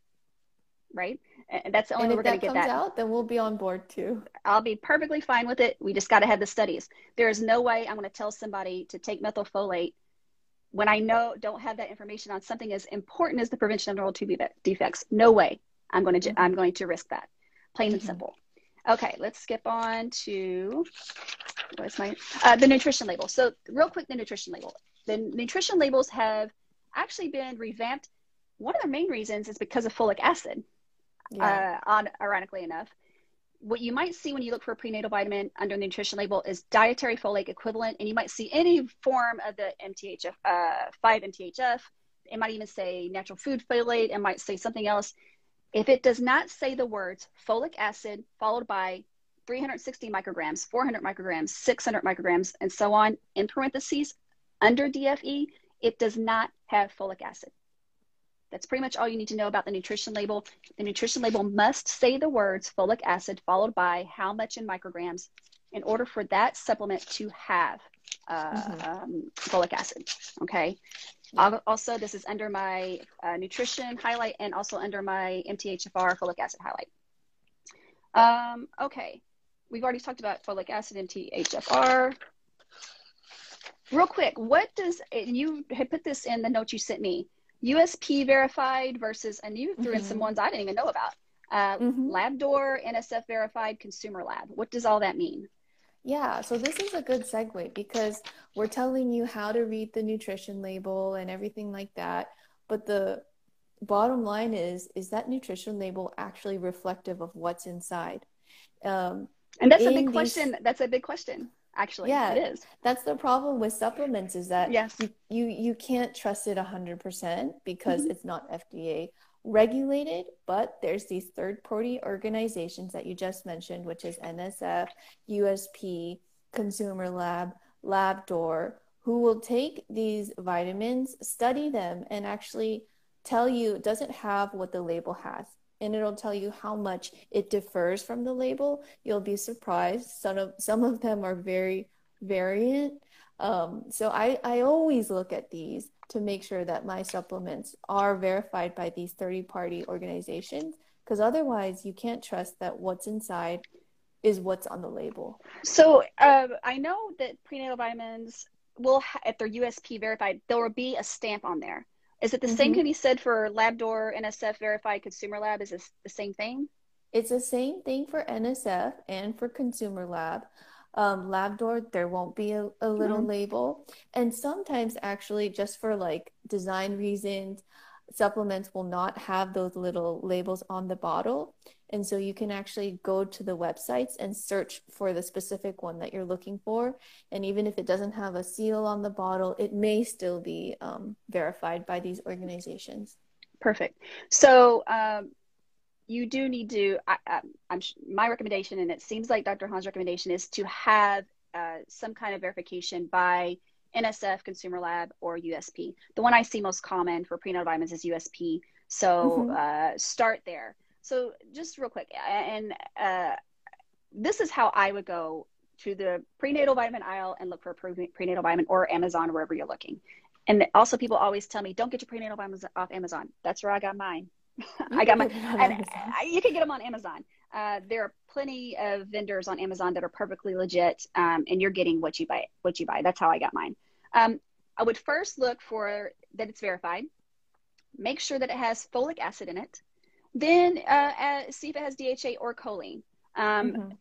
right? And that's the only And way we're if going to that get comes that. out, then we'll be on board too. i'll be perfectly fine with it. We just got to have the studies. There is no way i'm going to tell somebody to take methylfolate when i know don't have that information on something as important as the prevention of neural tube defects. No way. I'm going to Mhm. i'm going to risk that. Plain and Mhm. simple okay let's skip on to what's my uh, the nutrition label. So real quick the nutrition label. The nutrition labels have actually been revamped. One of the main reasons is because of folic acid Yeah. uh, on ironically enough. What you might see when you look for a prenatal vitamin under the nutrition label is dietary folate equivalent and you might see any form of the mthf uh, 5 mthf it might even say natural food folate. It might say something else if it does not say the words folic acid followed by 360 micrograms 400 micrograms 600 micrograms and so on in parentheses under dfe it does not have folic acid that's pretty much all you need to know about the nutrition label. The nutrition label must say the words folic acid followed by how much in micrograms in order for that supplement to have uh, Mhm. um, folic acid. Okay. Yeah. Also, this is under my uh, nutrition highlight and also under my MTHFR folic acid highlight. Um, okay. We've already talked about folic acid and MTHFR. Real quick, what does and you had put this in the note you sent me? USP verified versus, and you threw in some ones I didn't even know about. Uh, Mhm. LabDoor, NSF verified, consumer lab. What does all that mean? Yeah, so this is a good segue because we're telling you how to read the nutrition label and everything like that. But the bottom line is, is that nutrition label actually reflective of what's inside? Um, And that's a big these- question. That's a big question, actually. Yeah. It is. that's the problem with supplements is that Yes. you you, you can't trust it 100% because Mhm. it's not FDA regulated, but there's these third party organizations that you just mentioned, which is NSF, USP, Consumer Lab, LabDoor, who will take these vitamins, study them, and actually tell you it doesn't have what the label has. And it'll tell you how much it differs from the label. You'll be surprised. Some of some of them are very variant. Um, so I, I always look at these to make sure that my supplements are verified by these 30 party organizations because otherwise you can't trust that what's inside is what's on the label. So uh, I know that prenatal vitamins will, ha- if they're USP verified, there will be a stamp on there. Is it the same Mhm. can be said for LabDoor, NSF verified, consumer lab? Is this the same thing? It's the same thing for NSF and for Consumer Lab. Um, LabDoor, there won't be a, a little Mhm. label. And sometimes, actually, just for like design reasons, supplements will not have those little labels on the bottle. And so you can actually go to the websites and search for the specific one that you're looking for. And even if it doesn't have a seal on the bottle, it may still be um, verified by these organizations. Perfect. So um, you do need to. I, I'm my recommendation, and it seems like Dr. Han's recommendation is to have uh, some kind of verification by NSF, Consumer Lab, or USP. The one I see most common for prenatal vitamins is USP. So Mhm. uh, start there. So just real quick, and uh, this is how I would go to the prenatal vitamin aisle and look for pre- prenatal vitamin or Amazon, wherever you're looking. And also, people always tell me, don't get your prenatal vitamins off Amazon. That's where I got mine. I got can mine. get it on And I, you can get them on Amazon. Uh, there are plenty of vendors on Amazon that are perfectly legit, um, and you're getting what you buy. What you buy. That's how I got mine. Um, I would first look for that it's verified. Make sure that it has folic acid in it. Then uh, uh, see if it has DHA or choline. Um, Mhm.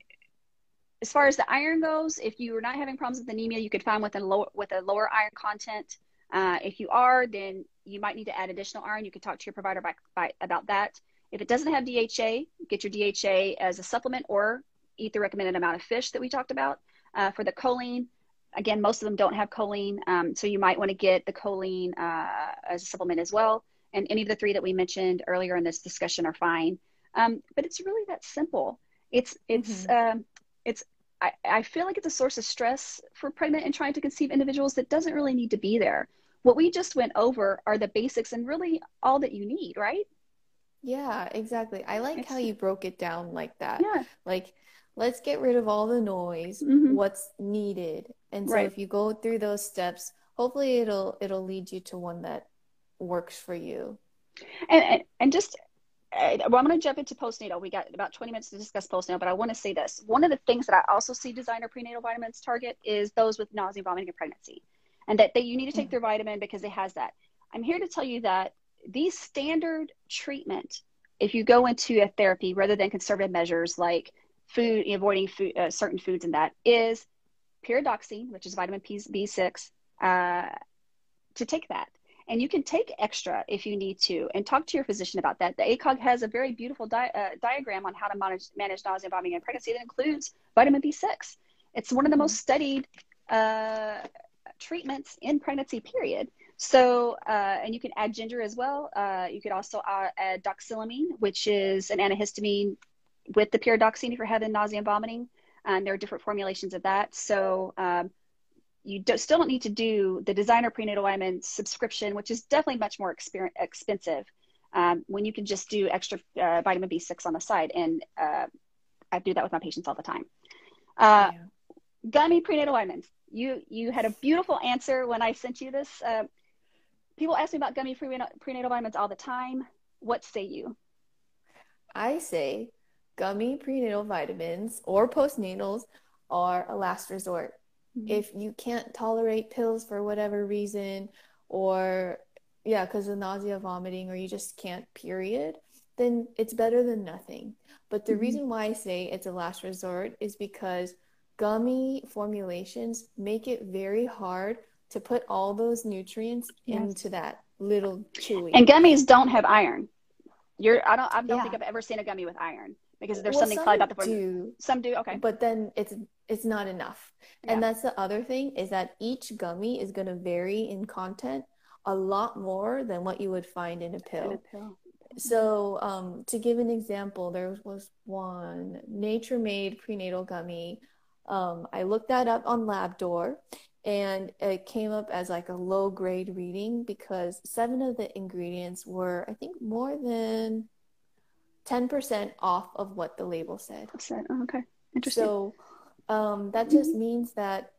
as far as the iron goes, if you are not having problems with anemia, you could find with a lower with a lower iron content. Uh, if you are, then you might need to add additional iron. You could talk to your provider by, by, about that. If it doesn't have DHA, get your DHA as a supplement or eat the recommended amount of fish that we talked about. Uh, for the choline, again, most of them don't have choline, um, so you might want to get the choline uh, as a supplement as well. And any of the three that we mentioned earlier in this discussion are fine. Um, but it's really that simple. It's it's um, it's I, I feel like it's a source of stress for pregnant and trying to conceive individuals that doesn't really need to be there. What we just went over are the basics and really all that you need, right? Yeah, exactly. I like It's, how you broke it down like that. yeah. Like, let's get rid of all the noise, hmm what's needed. And so Right. if you go through those steps, hopefully it'll it'll lead you to one that works for you. And, and, and just, well, I'm going to jump into postnatal. We got about 20 minutes to discuss postnatal, but I want to say this. One of the things that I also see designer prenatal vitamins target is those with nausea, vomiting, and pregnancy. And that they, you need to take Mhm. their vitamin because it has that. I'm here to tell you that these standard treatment, if you go into a therapy rather than conservative measures like food, avoiding food, uh, certain foods and that, is pyridoxine, which is vitamin P, B6, uh, to take that. And you can take extra if you need to and talk to your physician about that. The ACOG has a very beautiful di- uh, diagram on how to manage, manage nausea, vomiting, and pregnancy that includes vitamin B6. It's one of the Mhm. most studied uh, treatments in pregnancy, period. So, uh, and you can add ginger as well. Uh, you could also uh, add doxylamine, which is an antihistamine with the pyridoxine if you're having nausea and vomiting. And there are different formulations of that. So, um, you do, still don't need to do the designer prenatal vitamin subscription, which is definitely much more exper- expensive um, when you can just do extra uh, vitamin B6 on the side. And uh, I do that with my patients all the time. Uh, Yeah. gummy prenatal vitamins. You you had a beautiful answer when I sent you this. Uh, people ask me about gummy prenatal, prenatal vitamins all the time. What say you? I say gummy prenatal vitamins or postnatals are a last resort. If you can't tolerate pills for whatever reason, or yeah, because of nausea, vomiting, or you just can't, period, then it's better than nothing. But the Mhm. reason why I say it's a last resort is because gummy formulations make it very hard to put all those nutrients Yes. into that little chewy. And gummies don't have iron. You're I don't I don't think I've ever seen a gummy with iron because there's Well, something some about the form. do, Some do. Okay. but then it's it's not enough. Yeah. And that's the other thing is that each gummy is going to vary in content a lot more than what you would find in a In a pill. pill. So, um, to give an example, there was one Nature Made prenatal gummy. Um, I looked that up on LabDoor and it came up as like a low grade reading because seven of the ingredients were, I think, more than 10% off of what the label said. Oh, okay. Interesting. So um, that just means that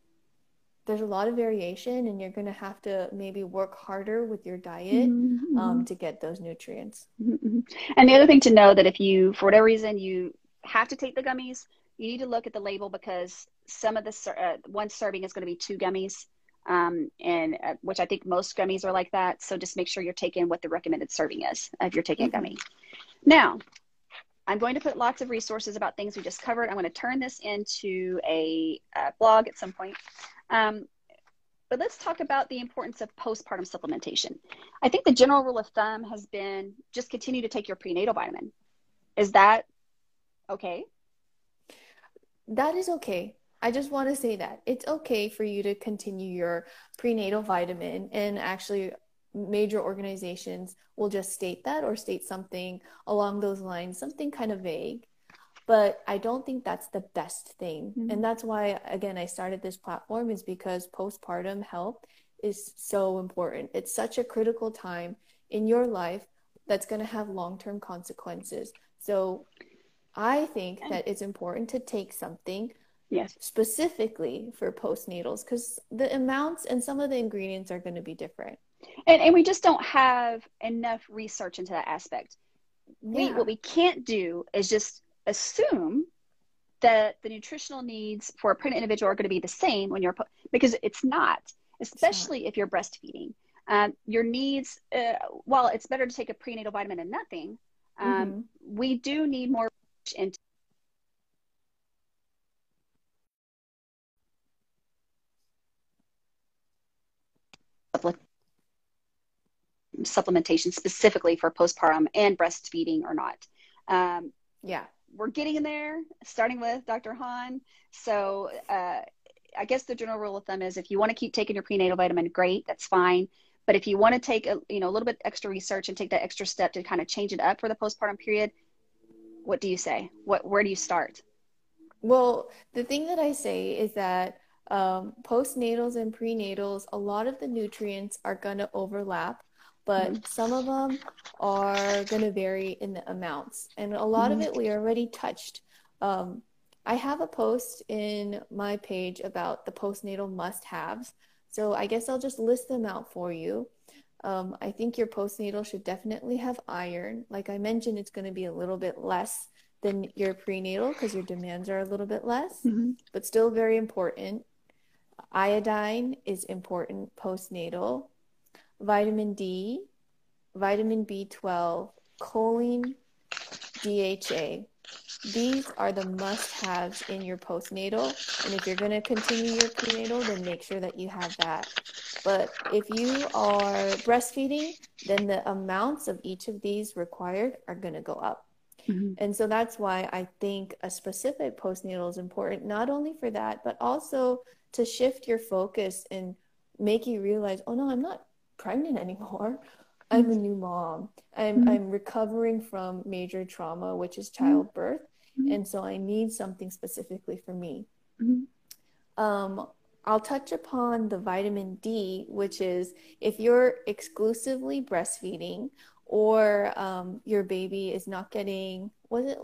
there's a lot of variation, and you're going to have to maybe work harder with your diet Mhm, um, mhm, to get those nutrients. mhm, mhm. And the other thing to know that if you, for whatever reason, you have to take the gummies, you need to look at the label because some of the uh, one serving is going to be two gummies, um, and uh, which I think most gummies are like that. So just make sure you're taking what the recommended serving is if you're taking a gummy. Now, I'm going to put lots of resources about things we just covered. I'm going to turn this into a, uh blog at some point. Um, but let's talk about the importance of postpartum supplementation. I think the general rule of thumb has been just continue to take your prenatal vitamin. Is that okay? That is okay. I just want to say that it's okay for you to continue your prenatal vitamin, and actually, major organizations will just state that or state something along those lines, something kind of vague. But I don't think that's the best thing. Mhm. And that's why, again, I started this platform is because postpartum health is so important. It's such a critical time in your life that's going to have long-term consequences. So I think that it's important to take something Yes. specifically for postnatals because the amounts and some of the ingredients are going to be different. And, and we just don't have enough research into that aspect. We, Yeah. what we can't do is just assume that the nutritional needs for a pregnant individual are going to be the same when you're, po- because it's not, especially if you're breastfeeding. Um, your needs, uh, while it's better to take a prenatal vitamin than nothing, um, Mhm. we do need more supple- supplementation specifically for postpartum and breastfeeding or not. Um, Yeah. we're getting in there, starting with Dr. Han. So uh, I guess the general rule of thumb is if you want to keep taking your prenatal vitamin, great, that's fine. But if you want to take a you know a little bit extra research and take that extra step to kind of change it up for the postpartum period, what do you say? What where do you start? Well, the thing that I say is that um, postnatals and prenatals, a lot of the nutrients are going to overlap, but mm-hmm. some of them are going to vary in the amounts. And a lot mm-hmm. of it we already touched. Um, I have a post in my page about the postnatal must haves. So I guess I'll just list them out for you. Um, I think your postnatal should definitely have iron. Like I mentioned, it's going to be a little bit less than your prenatal because your demands are a little bit less, mm-hmm. but still very important. Iodine is important postnatal. Vitamin D, vitamin B12, choline, DHA. These are the must haves in your postnatal. And if you're going to continue your prenatal, then make sure that you have that. But if you are breastfeeding, then the amounts of each of these required are going to go up. Mm-hmm. And so that's why I think a specific postnatal is important, not only for that, but also to shift your focus and make you realize, oh no, I'm not pregnant anymore. I'm a mm-hmm. new mom. I'm mm-hmm. I'm recovering from major trauma, which is mm-hmm. childbirth, mm-hmm. and so I need something specifically for me. Um, I'll touch upon the vitamin D, which is if you're exclusively breastfeeding or um, your baby is not getting, was it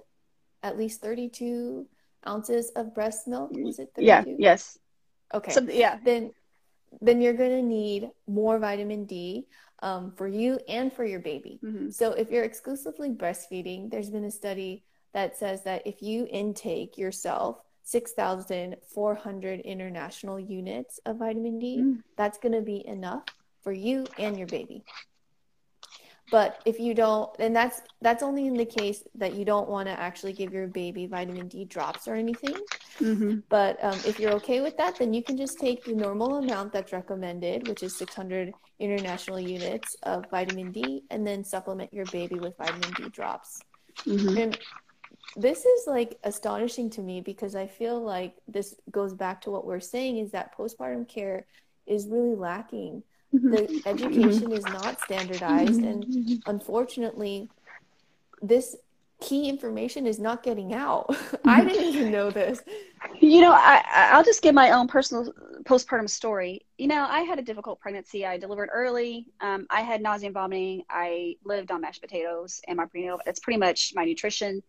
at least 32 ounces of breast milk? Was it 32? Yeah, yes. Okay. So, yeah. Then, then you're going to need more vitamin D um, for you and for your baby. Mm-hmm. So if you're exclusively breastfeeding, there's been a study that says that if you intake yourself 6,400 international units of vitamin D, mm. that's going to be enough for you and your baby. But if you don't, and that's that's only in the case that you don't want to actually give your baby vitamin D drops or anything. Mm-hmm. But um, if you're okay with that, then you can just take the normal amount that's recommended, which is 600 international units of vitamin D, and then supplement your baby with vitamin D drops. Mm-hmm. And this is like astonishing to me because I feel like this goes back to what we're saying is that postpartum care is really lacking. The mm-hmm. education is not standardized and mm-hmm. unfortunately this key information is not getting out. I didn't even know this. You know I, i'll just give my own personal postpartum story. You know i had a difficult pregnancy. I delivered early. Um, i had nausea and vomiting. I lived on mashed potatoes and my prenatal that's pretty much my nutrition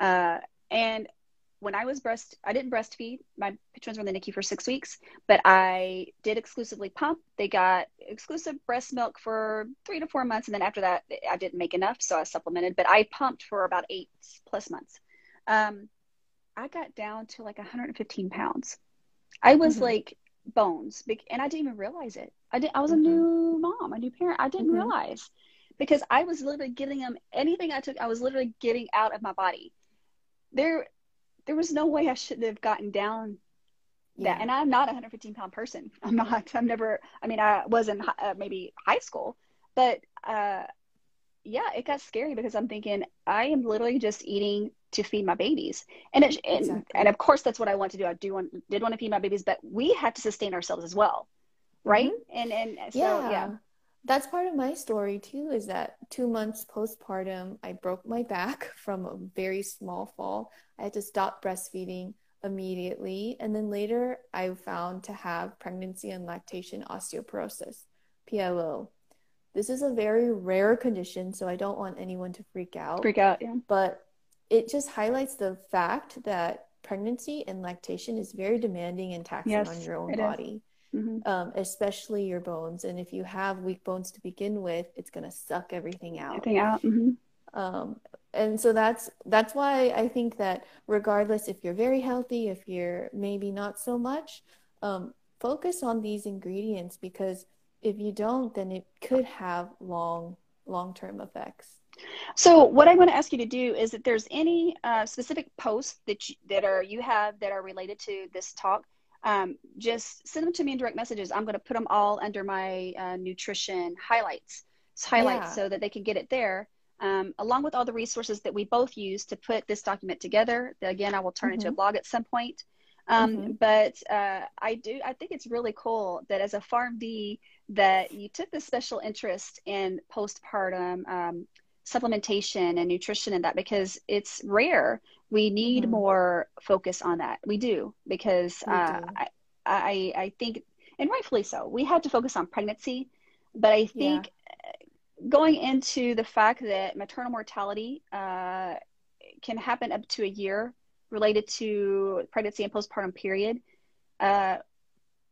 uh, and when I was breast, I didn't breastfeed. My twins were in the NICU for six weeks, but I did exclusively pump. They got exclusive breast milk for three to four months, and then after that, I didn't make enough, so I supplemented. But I pumped for about eight plus months. Um, I got down to like 115 pounds. I was mm-hmm. like bones, and I didn't even realize it. I did. I was mm-hmm. a new mom, a new parent. I didn't mm-hmm. realize because I was literally giving them anything I took. I was literally getting out of my body. There, there was no way I should have gotten down that. Yeah. And I'm not a 115 pound person. I'm not. I'm never. I mean, I was in uh, maybe high school, but uh, yeah, it got scary because I'm thinking I am literally just eating to feed my babies, and it, and, exactly. and of course that's what I want to do. I do want did want to feed my babies, but we have to sustain ourselves as well, right? Mm-hmm. And and so yeah. yeah. That's part of my story too, is that two months postpartum, I broke my back from a very small fall. I had to stop breastfeeding immediately. And then later, I found to have pregnancy and lactation osteoporosis, PLO. This is a very rare condition, so I don't want anyone to freak out. Freak out, yeah. But it just highlights the fact that pregnancy and lactation is very demanding and taxing yes, on your own body. Is mm-hmm. um, especially your bones. And if you have weak bones to begin with, it's going to suck everything out. Everything out. Mm-hmm. Um, and so that's that's why I think that regardless if you're very healthy, if you're maybe not so much, um, focus on these ingredients because if you don't, then it could have long long term effects. So what I want to ask you to do is that there's any uh, specific posts that you, that are you have that are related to this talk um, just send them to me in direct messages. I'm going to put them all under my uh, nutrition highlights, highlights, yeah. so that they can get it there. Um, along with all the resources that we both use to put this document together. Again, I will turn mm-hmm. into a blog at some point. Um, mm-hmm. But uh, I do. I think it's really cool that as a PharmD, that you took this special interest in postpartum um, supplementation and nutrition and that because it's rare we need mm-hmm. more focus on that we do because uh, do. I, I, I think and rightfully so we had to focus on pregnancy but i think yeah. going into the fact that maternal mortality uh, can happen up to a year related to pregnancy and postpartum period, uh,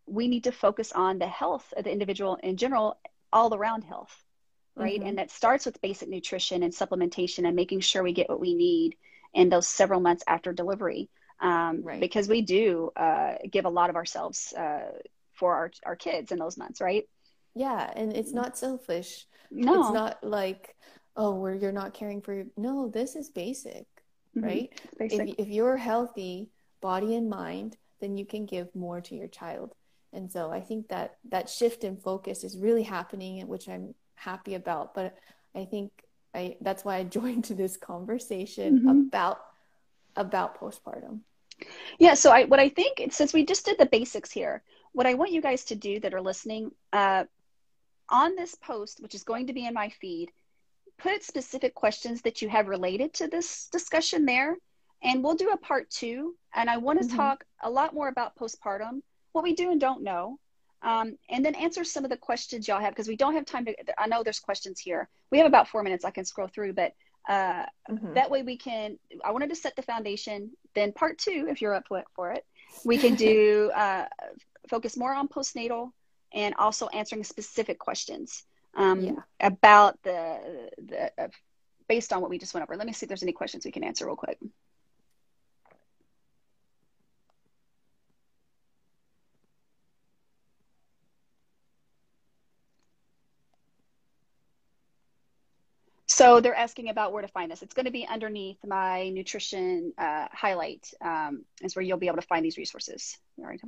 we need to focus on the health of the individual in general, all around health, right? Mm-hmm. And that starts with basic nutrition and supplementation and making sure we get what we need in those several months after delivery. Um, right. Because we do uh, give a lot of ourselves uh, for our, our kids in those months, right? Yeah, and it's not selfish. No, it's not like oh, where you're not caring for your. No, this is basic, mm-hmm. right? Basic. If if you're healthy, body and mind, then you can give more to your child. And so I think that that shift in focus is really happening, which I'm happy about. But I think I that's why I joined to this conversation mm-hmm. about about postpartum. Yeah. So I what I think since we just did the basics here, what I want you guys to do that are listening, uh, on this post, which is going to be in my feed, put specific questions that you have related to this discussion there. And we'll do a part two. And I want to mm-hmm. talk a lot more about postpartum, what we do and don't know. Um, and then answer some of the questions y'all have because we don't have time to. I know there's questions here. We have about four minutes. I can scroll through, but uh, mm-hmm. that way we can. I wanted to set the foundation. Then part two, if you're up for it, we can do uh, focus more on postnatal and also answering specific questions um, yeah. about the, the uh, based on what we just went over. Let me see if there's any questions we can answer real quick. So they're asking about where to find this. It's going to be underneath my nutrition uh, highlight. Um, is where you'll be able to find these resources. All right,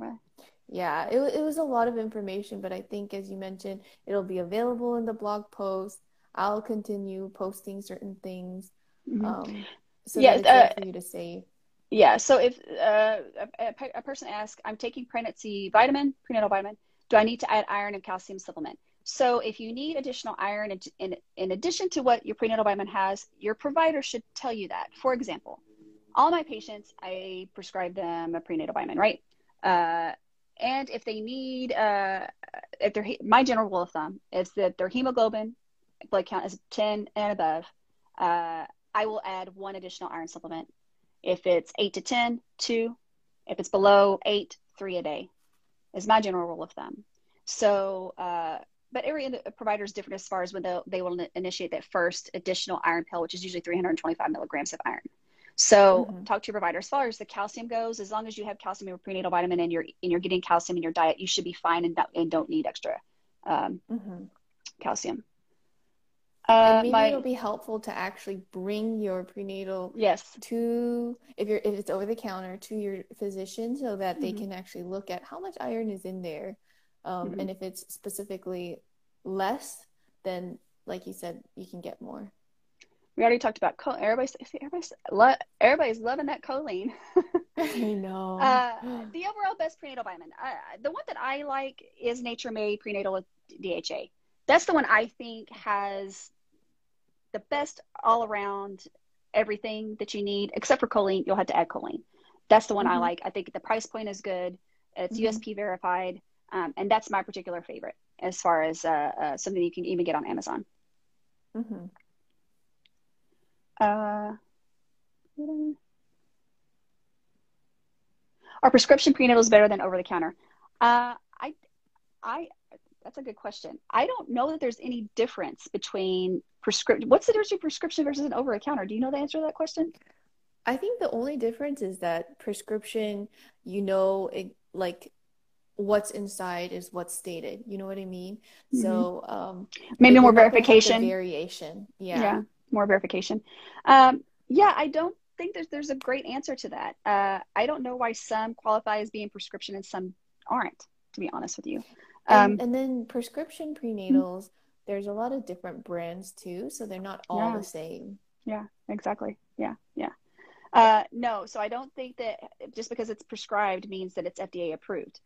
yeah, it, it was a lot of information, but I think, as you mentioned, it'll be available in the blog post. I'll continue posting certain things. Mm-hmm. Um, so yeah, uh, for you to say. Yeah. So if uh, a, a, person asks, I'm taking pregnancy vitamin, prenatal vitamin, do I need to add iron and calcium supplement? So if you need additional iron in, in, in addition to what your prenatal vitamin has, your provider should tell you that. For example, all my patients, I prescribe them a prenatal vitamin, right? Uh, and if they need, uh, if they're, my general rule of thumb is that their hemoglobin blood count is 10 and above, uh, I will add one additional iron supplement. If it's 8 to 10, two. If it's below 8, three a day is my general rule of thumb. So, uh, but every provider is different as far as when they will initiate that first additional iron pill, which is usually 325 milligrams of iron. So mm-hmm. talk to your provider. As far as the calcium goes, as long as you have calcium in your prenatal vitamin and you're and you're getting calcium in your diet, you should be fine and, not, and don't need extra um, mm-hmm. calcium. Uh, maybe my, it'll be helpful to actually bring your prenatal yes to if you're if it's over the counter to your physician so that they mm-hmm. can actually look at how much iron is in there, um, mm-hmm. and if it's specifically less, then like you said, you can get more. We already talked about choline. Everybody's, everybody's, everybody's loving that choline. I know. Uh, the overall best prenatal vitamin. Uh, the one that I like is Nature Made Prenatal with DHA. That's the one I think has the best all around everything that you need, except for choline. You'll have to add choline. That's the one mm-hmm. I like. I think the price point is good. It's mm-hmm. USP verified, um, and that's my particular favorite as far as uh, uh, something you can even get on Amazon. Mm-hmm. Uh, are prescription prenatals better than over the counter? Uh, I, I, that's a good question. I don't know that there's any difference between prescription. What's the difference between prescription versus an over the counter? Do you know the answer to that question? I think the only difference is that prescription, you know, it, like what's inside is what's stated. You know what I mean? Mm-hmm. So um, maybe more verification, variation. Yeah. yeah more verification. Um, yeah, I don't think there's there's a great answer to that. Uh, I don't know why some qualify as being prescription and some aren't. To be honest with you. Um, and, and, then prescription prenatals, mm-hmm. there's a lot of different brands too, so they're not all yeah. the same. Yeah, exactly. Yeah, yeah. Uh, no, so I don't think that just because it's prescribed means that it's FDA approved.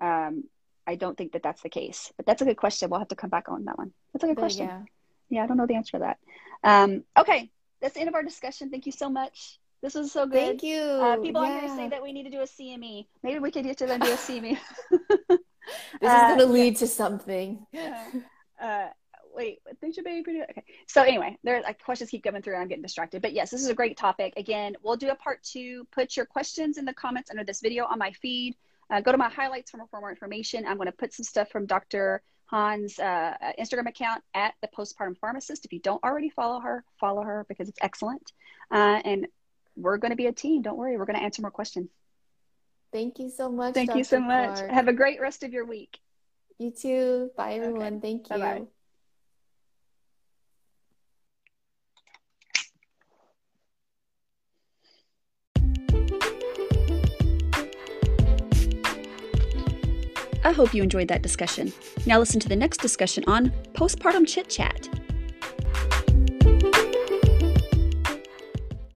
Um, I don't think that that's the case. But that's a good question. We'll have to come back on that one. That's a good question. Yeah. Yeah, I don't know the answer to that. Um, okay, that's the end of our discussion. Thank you so much. This was so good. Thank you. Uh, people yeah. on here say that we need to do a CME. Maybe we could get to them do a CME. this uh, is going to lead yeah. to something. Uh, wait, things should be pretty okay. So anyway, there like questions keep coming through and I'm getting distracted. But yes, this is a great topic. Again, we'll do a part two. Put your questions in the comments under this video on my feed. Uh, go to my highlights for more, information. I'm going to put some stuff from Dr. Han's uh, Instagram account at the postpartum pharmacist. If you don't already follow her, follow her because it's excellent. Uh, and we're going to be a team. Don't worry. We're going to answer more questions. Thank you so much. Thank Dr. you so much. Clark. Have a great rest of your week. You too. Bye, everyone. Okay. Thank you. Bye-bye. I hope you enjoyed that discussion. Now listen to the next discussion on postpartum chit chat.